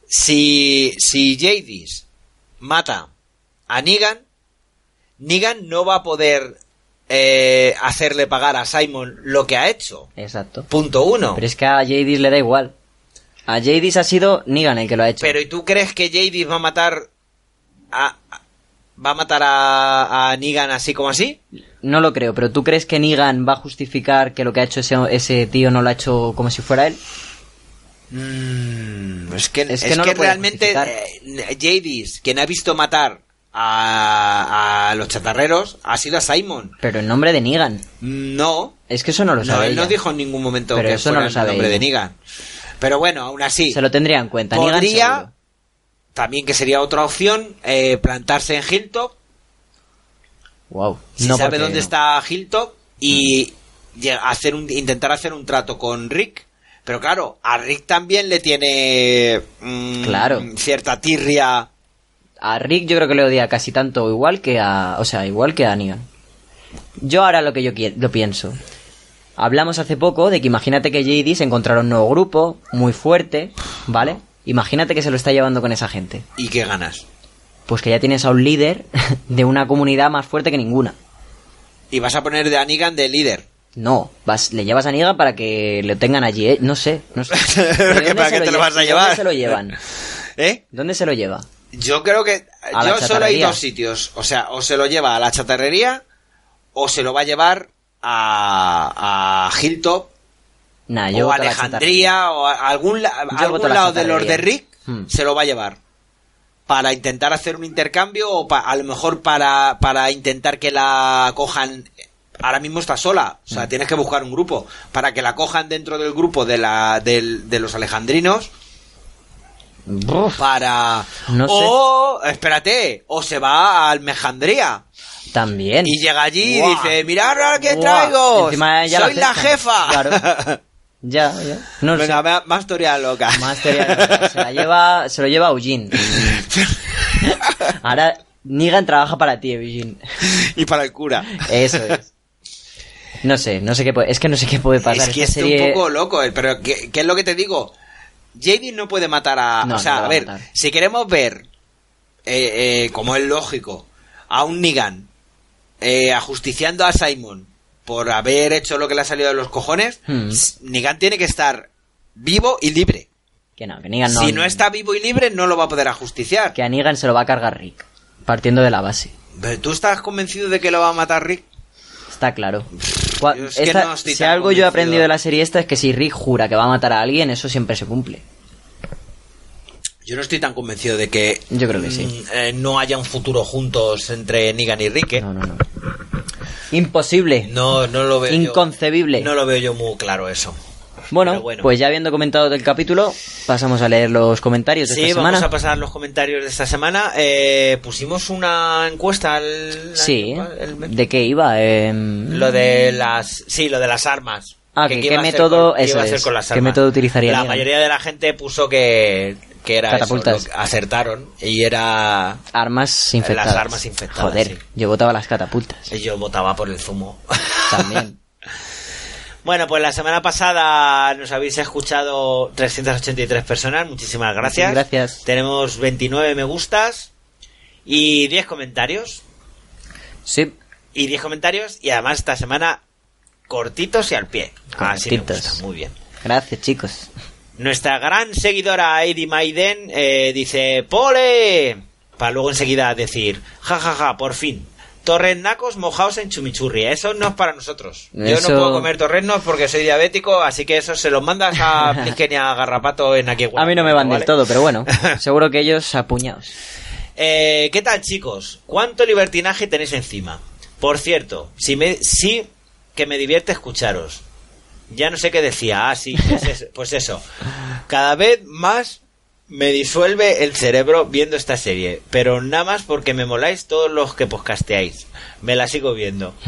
si, si Jadis mata a Negan, Negan no va a poder eh, hacerle pagar a Simon lo que ha hecho. Exacto. Punto uno. Pero es que a Jadis le da igual. A Jadis ha sido Negan el que lo ha hecho. Pero ¿y tú crees que Jadis va a matar a... va a matar a, a Negan así como así? No lo creo, pero ¿tú crees que Negan va a justificar que lo que ha hecho ese, ese tío no lo ha hecho como si fuera él? Mm, es que, Es es no realmente justificar. eh, Jadis, quien ha visto matar a, a los chatarreros, ha sido a Simon. Pero en nombre de Negan. No, Es que eso no lo no, sabe él no dijo en ningún momento Pero que eso no lo el sabe nombre de. Negan. Pero bueno, aún así, Se lo tendría en cuenta. Podría. También que sería otra opción, eh, plantarse en Hilltop, Wow. si No, sabe dónde no. está Hilltop, y hacer un, intentar hacer un trato con Rick. Pero claro, a Rick también le tiene mm, Claro. cierta tirria. A Rick yo creo que le odia casi tanto igual que a... O sea, igual que a Negan. Yo ahora lo que yo qui- lo pienso. Hablamos hace poco de que imagínate que JD se encontrara un nuevo grupo, muy fuerte, ¿vale? Imagínate que se lo está llevando con esa gente. ¿Y qué ganas? Pues que ya tienes a un líder [laughs] de una comunidad más fuerte que ninguna. Y vas a poner de Anigan de líder. No, vas, le llevas a Negan para que lo tengan allí, ¿eh? No sé, no sé. [laughs] ¿Pero ¿Para dónde qué te lo vas a ¿Dónde llevar? se lo llevan? [laughs] ¿Eh? ¿Dónde se lo lleva? Yo creo que. A yo solo hay dos sitios. O sea, o se lo lleva a la chatarrería o se lo va a llevar a, a Hilltop Nah, yo o Alejandría o algún, algún lado de los de. Rick Hmm. se lo va a llevar. Para intentar hacer un intercambio o pa- a lo mejor para, para intentar que la cojan. Ahora mismo está sola, o sea, Hmm. tienes que buscar un grupo para que la cojan dentro del grupo de, la, del- de los alejandrinos para No sé. o espérate o se va a Almejandría también. y llega allí y dice mirad ahora que traigo soy la jefa Claro. [laughs] Ya, ya. No venga sé. más teoría loca Más teoría. Se la lleva, se lo lleva Eugene. Ahora Negan trabaja para ti, Eugene. y para el cura Eso es. No sé, no sé qué puede, es que no sé qué puede pasar. es que Esta es serie- un poco loco eh, pero ¿qué, qué es lo que te digo JD no puede matar a No, o sea no a ver si queremos ver eh, eh, como es lógico a un Negan eh, ajusticiando a Simon por haber hecho lo que le ha salido de los cojones Hmm. Negan tiene que estar vivo y libre Que no, que Negan no. si no está vivo y libre, no lo va a poder ajusticiar. Que a Negan se lo va a cargar Rick. Partiendo de la base. Pero tú estás convencido de que lo va a matar Rick. Está claro. Esta- no si algo yo he aprendido de la serie esta es que si Rick jura que va a matar a alguien, eso siempre se cumple. Yo no estoy tan convencido de que Yo creo que sí. mm, eh, no haya un futuro juntos entre Negan y Rick. ¿eh? No, no, no. Imposible. No, no lo veo. yo- Inconcebible. no lo veo yo muy claro eso. Bueno, pues ya habiendo comentado del capítulo, pasamos a leer los comentarios de Sí, esta vamos semana. a pasar los comentarios de esta semana. Eh, pusimos una encuesta al, Sí. el- ¿De qué iba? Em, lo de las sí, lo de las armas. Ah, que qué método- con- eso es, qué método utilizaría La mayoría de la gente puso que que era eso, Catapultas. lo que acertaron y era Armas infectadas. Las armas infectadas, Joder, sí. yo votaba las catapultas. y yo votaba por el zumo. [laughs] También. [laughs] Bueno, pues la semana pasada nos habéis escuchado 383 personas, muchísimas gracias. Gracias. Tenemos 29 me gustas y 10 comentarios. Sí. y 10 comentarios y además esta semana cortitos y al pie. Así me Cortitos. gusta, muy bien. Gracias, chicos. Nuestra gran seguidora Heidi Maiden eh, dice ¡Pole! Para luego enseguida decir ¡Ja, ja, ja! Por fin. Torrenacos mojados en chumichurri. Eso no es para nosotros. Yo Eso- no puedo comer torrenos porque soy diabético, así que eso se los mandas a [laughs] Plisken a Garrapato en aquí. A mí no me van ¿vale? del todo, pero bueno, [laughs] seguro que ellos apuñados. Eh, ¿Qué tal, chicos? ¿Cuánto libertinaje tenéis encima? Por cierto, si me, sí que me divierte escucharos. Ya no sé qué decía. Ah, sí, pues eso. Pues eso. Cada vez más me disuelve el cerebro viendo esta serie. Pero nada más porque me moláis todos los que podcasteáis. Me la sigo viendo. [laughs]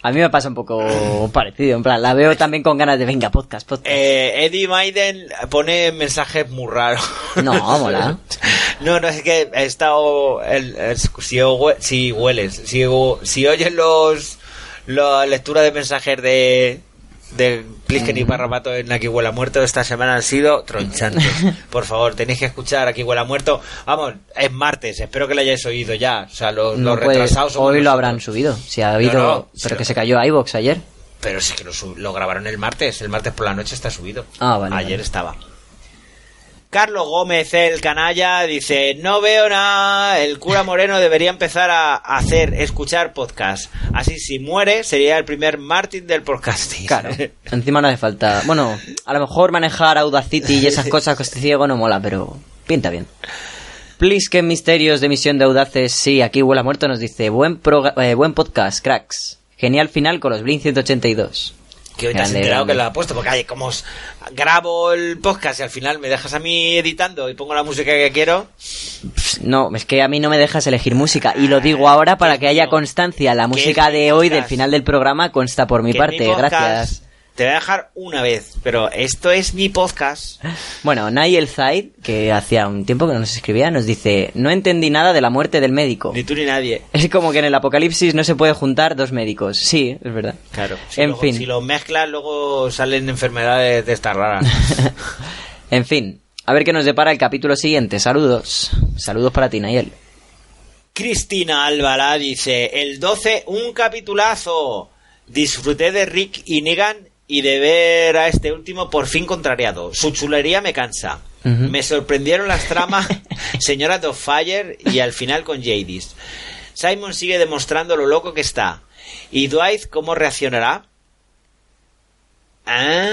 A mí me pasa un poco parecido, en plan, la veo también con ganas de venga, podcast, podcast. Eh, Eddie Maiden pone mensajes muy raros. [laughs] No, mola. No, no, es que he estado. el- el- si, hue- si hueles, si, si oyes los. La lectura de mensajes de. De Plisken y Barrabato en Aquí Huela Muerto esta semana han sido tronchantes. [laughs] Por favor, tenéis que escuchar Aquí Huela Muerto. Vamos, es martes, espero que lo hayáis oído ya. O sea, los, No los puede- retrasados hoy lo habrán subido. Si ha habido. No, no, pero que se cayó iVox ayer. Pero sí que lo, lo grabaron el martes. El martes por la noche está subido. Ah, vale, Ayer vale. estaba. Carlos Gómez, el canalla, dice, no veo nada, el cura Moreno debería empezar a hacer, escuchar podcast. Así si muere sería el primer Martin del podcasting. Claro. [laughs] Encima no hace falta. Bueno, a lo mejor manejar Audacity y esas cosas que esté ciego no mola, pero pinta bien. Please, que misterios de misión de audaces. Sí, aquí Huela Muerto nos dice: buen, eh, buen podcast, cracks. Genial final con los Blink 182. Que hoy te has enterado grande. que lo ha puesto, porque ay, como os grabo el podcast y al final me dejas a mí editando y pongo la música que quiero. No, es que a mí no me dejas elegir música. Y lo digo ahora para que haya constancia. La música de hoy, del final del programa, consta por mi parte. podcast Gracias. Te voy a dejar una vez, pero esto es mi podcast. Bueno, Nigel Zaid, que hacía un tiempo que no nos escribía, nos dice: No entendí nada de la muerte del médico. Ni tú ni nadie. Es como que en el apocalipsis no se puede juntar dos médicos. Sí, es verdad. Claro. Si en luego- fin. Si lo mezclas, luego salen enfermedades de estas raras. [laughs] En fin. A ver qué nos depara el capítulo siguiente. Saludos. Saludos para ti, Nayel. Cristina Álvara dice: El 12, un capitulazo. Disfruté de Rick y Negan y de ver a este último por fin contrariado. Su chulería me cansa. Me sorprendieron las tramas [laughs] Señora Fire y al final con Jadis. Simon sigue demostrando lo loco que está. ¿Y Dwight cómo reaccionará? Ah,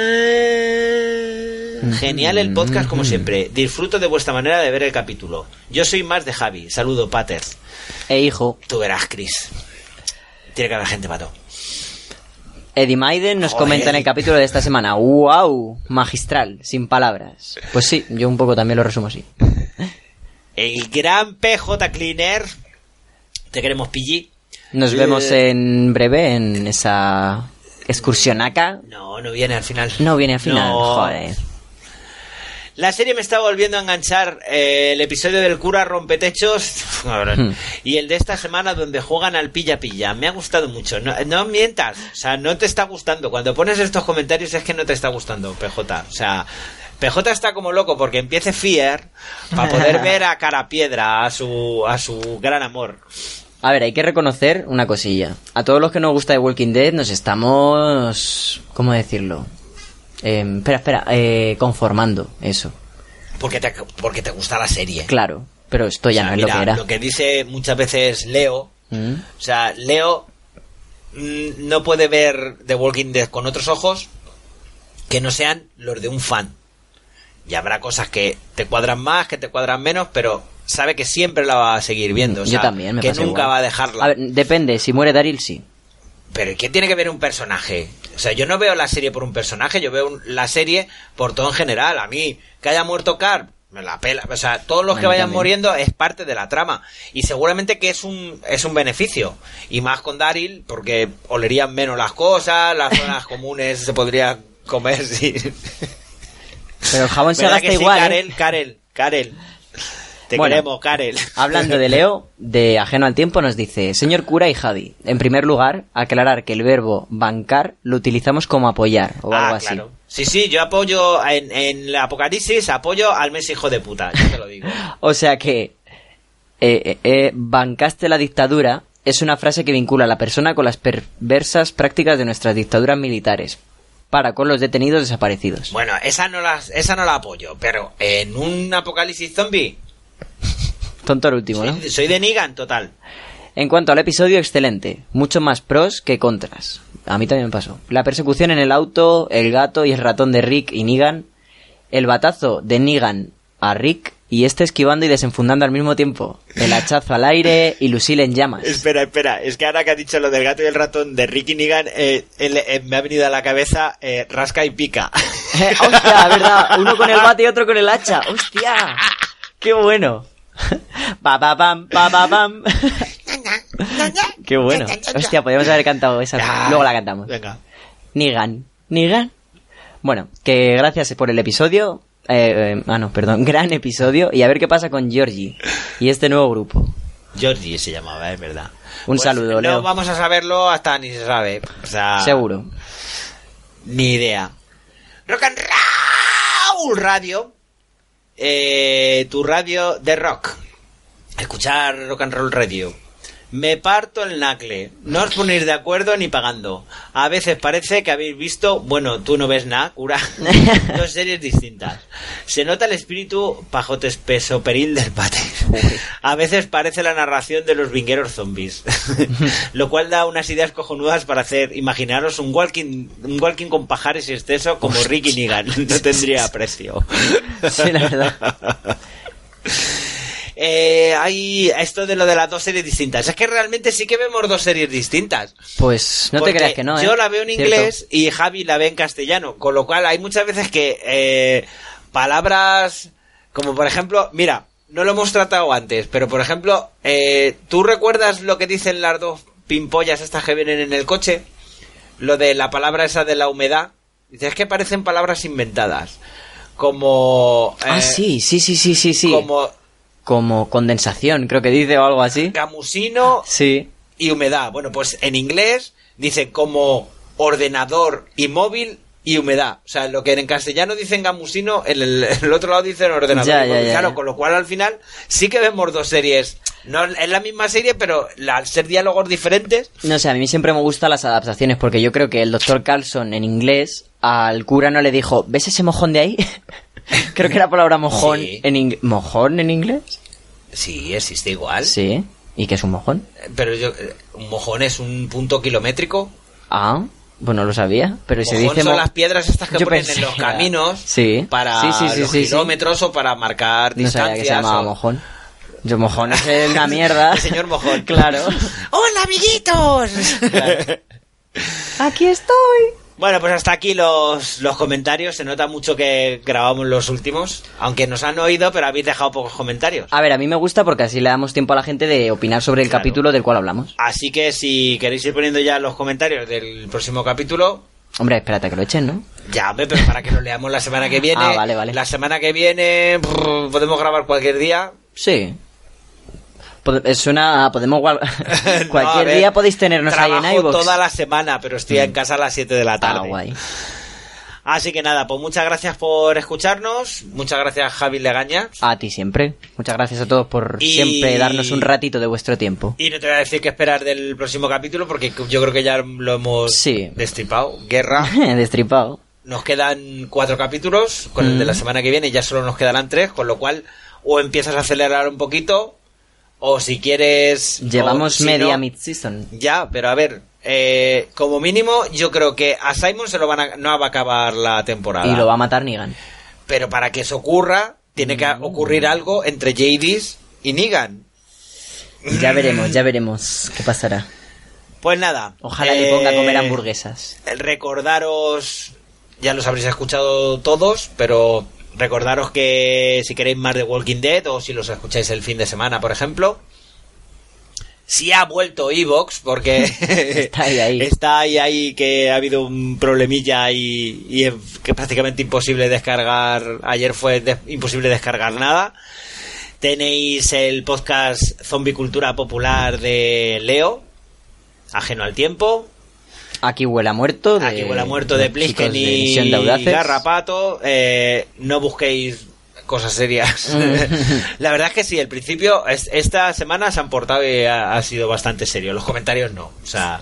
genial el podcast como siempre. Disfruto de vuestra manera de ver el capítulo. Yo soy más de Javi. Saludo, Pater. E hijo, Tú verás, Chris. Tiene que haber gente para todo. Eddie Maiden nos Joder. comenta en el capítulo de esta semana. ¡Wow! Magistral, sin palabras. Pues sí, yo un poco también lo resumo así. [laughs] El gran PJ Cleaner. Te queremos, Pillí. Nos Eh, vemos en breve en esa excursionaca. No, no viene al final. No viene al final, No. joder. La serie me está volviendo a enganchar eh, el episodio del cura rompetechos [laughs] Hmm. y el de esta semana donde juegan al pilla pilla. Me ha gustado mucho. No, no mientas, o sea, no te está gustando. Cuando pones estos comentarios es que no te está gustando, PJ. O sea, PJ está como loco porque empiece Fear para poder [laughs] ver a cara piedra a su a su gran amor. A ver, hay que reconocer una cosilla. A todos los que nos gusta The Walking Dead nos estamos... ¿Cómo decirlo? Eh, espera, espera. eh, conformando, eso. Porque te, porque te gusta la serie. Claro, pero esto ya O sea, no es mira, lo que era. lo que dice muchas veces Leo Mm. O sea, Leo mm, no puede ver The Walking Dead con otros ojos que no sean los de un fan. Y habrá cosas que te cuadran más, que te cuadran menos, pero sabe que siempre la va a seguir viendo. o Yo también, me que nunca igual. va a dejarla. A ver, depende, si muere Daryl, sí. Pero ¿qué tiene que ver un personaje? O sea, yo no veo la serie por un personaje, yo veo un- la serie por todo en general. A mí, que haya muerto Carp, me la pela. O sea, todos los que vayan también. muriendo es parte de la trama. Y seguramente que es un, es un beneficio. Y más con Daryl, porque olerían menos las cosas, las zonas [laughs] comunes se podría comer, sí. Pero el jabón se ¿Verdad gasta que sí, igual. ¿eh? Karel, Karel, Karel. Te Bueno. queremos, Karel. [laughs] Hablando de Leo, de Ajeno al Tiempo, nos dice, señor cura y Javi, en primer lugar, aclarar que el verbo bancar lo utilizamos como apoyar o algo Ah, así. claro. Sí, sí, yo apoyo en, en la apocalipsis, apoyo al mes hijo de puta, ya te lo digo. [laughs] O sea que eh, eh, eh, bancaste la dictadura es una frase que vincula a la persona con las perversas prácticas de nuestras dictaduras militares para con los detenidos desaparecidos. Bueno, esa no la, esa no la apoyo, pero en un apocalipsis zombie, Tonto el último, ¿no? soy, soy de Negan total. En cuanto al episodio, excelente. Mucho más pros que contras. A mí también me pasó. La persecución en el auto, el gato y el ratón de Rick y Negan. El batazo de Negan a Rick y este esquivando y desenfundando al mismo tiempo. El hachazo al aire y Lucille en llamas. [laughs] Espera, espera, es que ahora que ha dicho lo del gato y el ratón de Ricky Negan, eh, él- eh, me ha venido a la cabeza eh, rasca y pica. [laughs] ¡Hostia, verdad! Uno con el bate y otro con el hacha. ¡Hostia! ¡Qué bueno! Pa pa pam, pa pa pam. ¡Qué bueno! Hostia, podríamos haber cantado esa. Luego la cantamos. Venga. Nigan. Nigan. Bueno, que gracias por el episodio. Eh, eh, ah, no, perdón. [laughs] Gran episodio. Y a ver qué pasa con Georgie y este nuevo grupo. Georgie se llamaba, es verdad. Un saludo, No Leo. vamos a saberlo hasta ni se sabe. O sea, Seguro. Ni idea. Rock and Roll Radio. Eh, tu radio de rock. Escuchar Rock and Roll Radio. Me parto el nacle. No os ponéis de acuerdo ni pagando. A veces parece que habéis visto, bueno, tú no ves nada, cura, [laughs] dos series distintas. Se nota el espíritu pajote espeso peril del pate. A veces parece la narración de los vingueros zombies. [laughs] Lo cual da unas ideas cojonudas para hacer, imaginaros un walking, un walking con pajares y exceso como Ricky Negan. No tendría precio. Sí, la verdad. [laughs] Eh, hay esto de lo de las dos series distintas. Es que realmente sí que vemos dos series distintas. Pues no te creas que no, ¿eh? Yo la veo en Cierto. inglés y Javi la ve en castellano. Con lo cual hay muchas veces que eh, palabras como por ejemplo, mira, no lo hemos tratado antes, pero por ejemplo, eh, ¿tú recuerdas lo que dicen las dos pimpollas estas que vienen en el coche? Lo de la palabra esa de la humedad. Dices que parecen palabras inventadas. Como... Ah, eh, sí, sí, sí, sí, sí, sí. Como Como condensación, creo que dice o algo así. gamusino Sí. y humedad. Bueno, pues en inglés dice como ordenador y móvil y humedad. O sea, lo que en castellano dicen gamusino, en el, otro lado dicen ordenador Ya, claro, con lo cual al final sí que vemos dos series. No es la misma serie, pero al ser diálogos diferentes, No sé, a mí siempre me gustan las adaptaciones porque yo creo que el doctor Carlson en inglés al cura no le dijo, ¿ves ese mojón de ahí? [laughs] [laughs] creo que la palabra mojón Sí. en inglés. ¿Mojón en inglés? sí, existe igual. Sí. ¿Y qué es un mojón? Pero yo, eh, un mojón es un punto kilométrico. Ah, pues no lo sabía. Pero se Mojón dice son mo- las piedras estas que Yo ponen pensé en los caminos Sí. para Sí, sí, sí, los sí, sí. kilómetros o para marcar No distancias. sabía que se llamaba o- mojón. Yo mojón es una [laughs] mierda. El señor mojón. [laughs] claro. ¡Hola, amiguitos! Aquí estoy. Bueno, pues hasta aquí los, los comentarios. Se nota mucho que grabamos los últimos. Aunque nos han oído, pero habéis dejado pocos comentarios. A ver, a mí me gusta porque así le damos tiempo a la gente de opinar sobre el Claro. capítulo del cual hablamos. Así que si queréis ir poniendo ya los comentarios del próximo capítulo, Hombre, espérate que lo echen, ¿no? ya, hombre, pero para que lo leamos la semana que [laughs] viene. Ah, vale, vale. La semana que viene brr, podemos grabar cualquier día. Sí. Pod- Es una... Podemos... [laughs] [laughs] a Cualquier ver, día podéis tenernos ahí en iVoox. toda la semana, pero estoy en casa a las 7 de la Ah, tarde. guay. Así que nada, pues muchas gracias por escucharnos. Muchas gracias, Javi Legaña. A ti siempre. Muchas gracias a todos por Y- siempre darnos un ratito de vuestro tiempo. Y no te voy a decir qué esperar del próximo capítulo porque yo creo que ya lo hemos Sí. destripado. Guerra. [laughs] Destripado. Nos quedan cuatro capítulos. Con el de la Mm. semana que viene ya solo nos quedarán tres. Con lo cual, o empiezas a acelerar un poquito, o si quieres. Llevamos o si media no- mid-season. Ya, pero a ver. eh, como mínimo, yo creo que a Simon se lo van a, no va a acabar la temporada. Y lo va a matar Negan. Pero para que eso ocurra, tiene que ocurrir algo entre Jadis y Negan. Ya [laughs] veremos, ya veremos qué pasará. Pues nada. Ojalá eh, le ponga a comer hamburguesas. Recordaros, ya los habréis escuchado todos, pero recordaros que si queréis más de Walking Dead o si los escucháis el fin de semana, por ejemplo. Si ha vuelto Evox, porque [laughs] Está ahí, ahí. está ahí, ahí, que ha habido un problemilla y, y es que es prácticamente imposible descargar. Ayer fue de- imposible descargar nada. Tenéis el podcast Zombie Cultura Popular de Leo, ajeno al tiempo. Aquí huele a muerto. De, Aquí huele a muerto de Plisken y de. Garrapato. Eh, no busquéis cosas serias. [laughs] la verdad es que sí, el principio, es- esta semana se han portado y ha, ha sido bastante serio. Los comentarios no. O sea,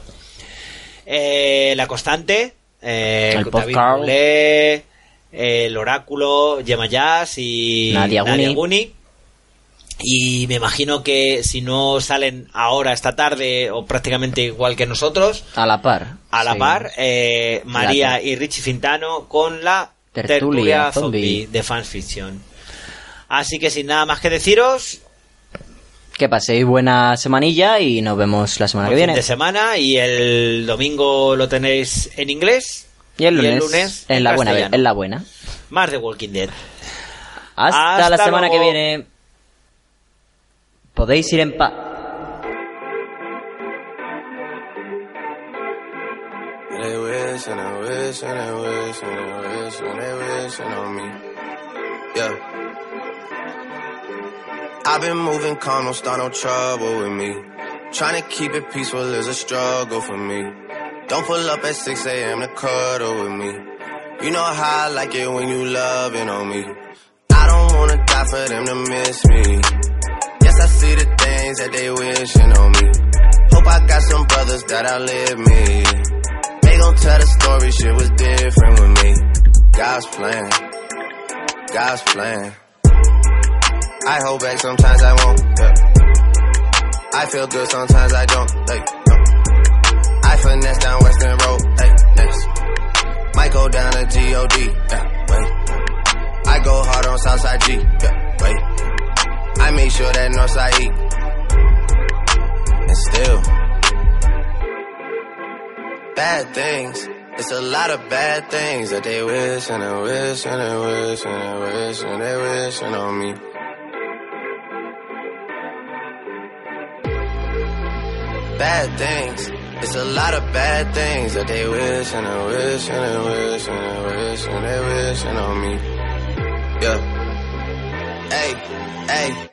eh, la constante, eh, El David. Mulé, el oráculo, y Nadia Guni. Y me imagino que si no salen ahora, esta tarde, o prácticamente igual que nosotros, A la par. a la Sí. par, eh, María Gracias. y Richie Fintano con la Tertulia tertulia, zombie. zombie de Fans Fiction. Así que sin nada más que deciros, Que paséis buena semanilla y nos vemos la semana que fin viene. de semana y el domingo lo tenéis en inglés Y el lunes, en, la buena, en la buena. Más de Walking Dead. Hasta, Hasta la semana luego. que viene. Podéis ir en paz. I've been moving calm, don't start no trouble with me. Trying to keep it peaceful is a struggle for me. Don't pull up at 6 a.m. to cuddle with me. You know how I like it when you loving on me. I don't wanna die for them to miss me. I see the things that they wishing on me. Hope I got some brothers that outlive me. They gon' tell the story, shit was different with me. God's plan, God's plan. I hold back, sometimes I won't. Yeah. I feel good, sometimes I don't. Like, no. I finesse down Western Road. Next. Might go down to G-O-D. Yeah, wait. I go hard on Southside G. Yeah, wait. I make sure that Northside E. And still, bad things. It's a lot of bad things that they wish and they wish and they wish and they wish and they wishing on me. Bad things. It's a lot of bad things that they wish and they wish and they wish and they wish and they wishing on me. Yeah. Hey, hey.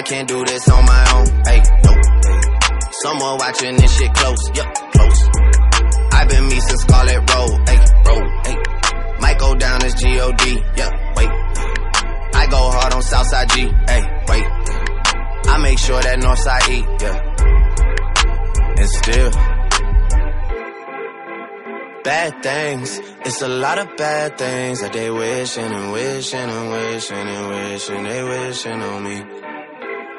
I can't do this on my own. Hey, no. Hey. Someone watching this shit close. Yup, close. I've been me since Scarlet Road. Hey, road. Hey. Might go down as G-O-D. Yeah, wait. I go hard on Southside G. Hey, wait. I make sure that Northside E. Yeah. And still. Bad things. It's a lot of bad things that they wishing and wishing and wishing and wishing they wishing on me.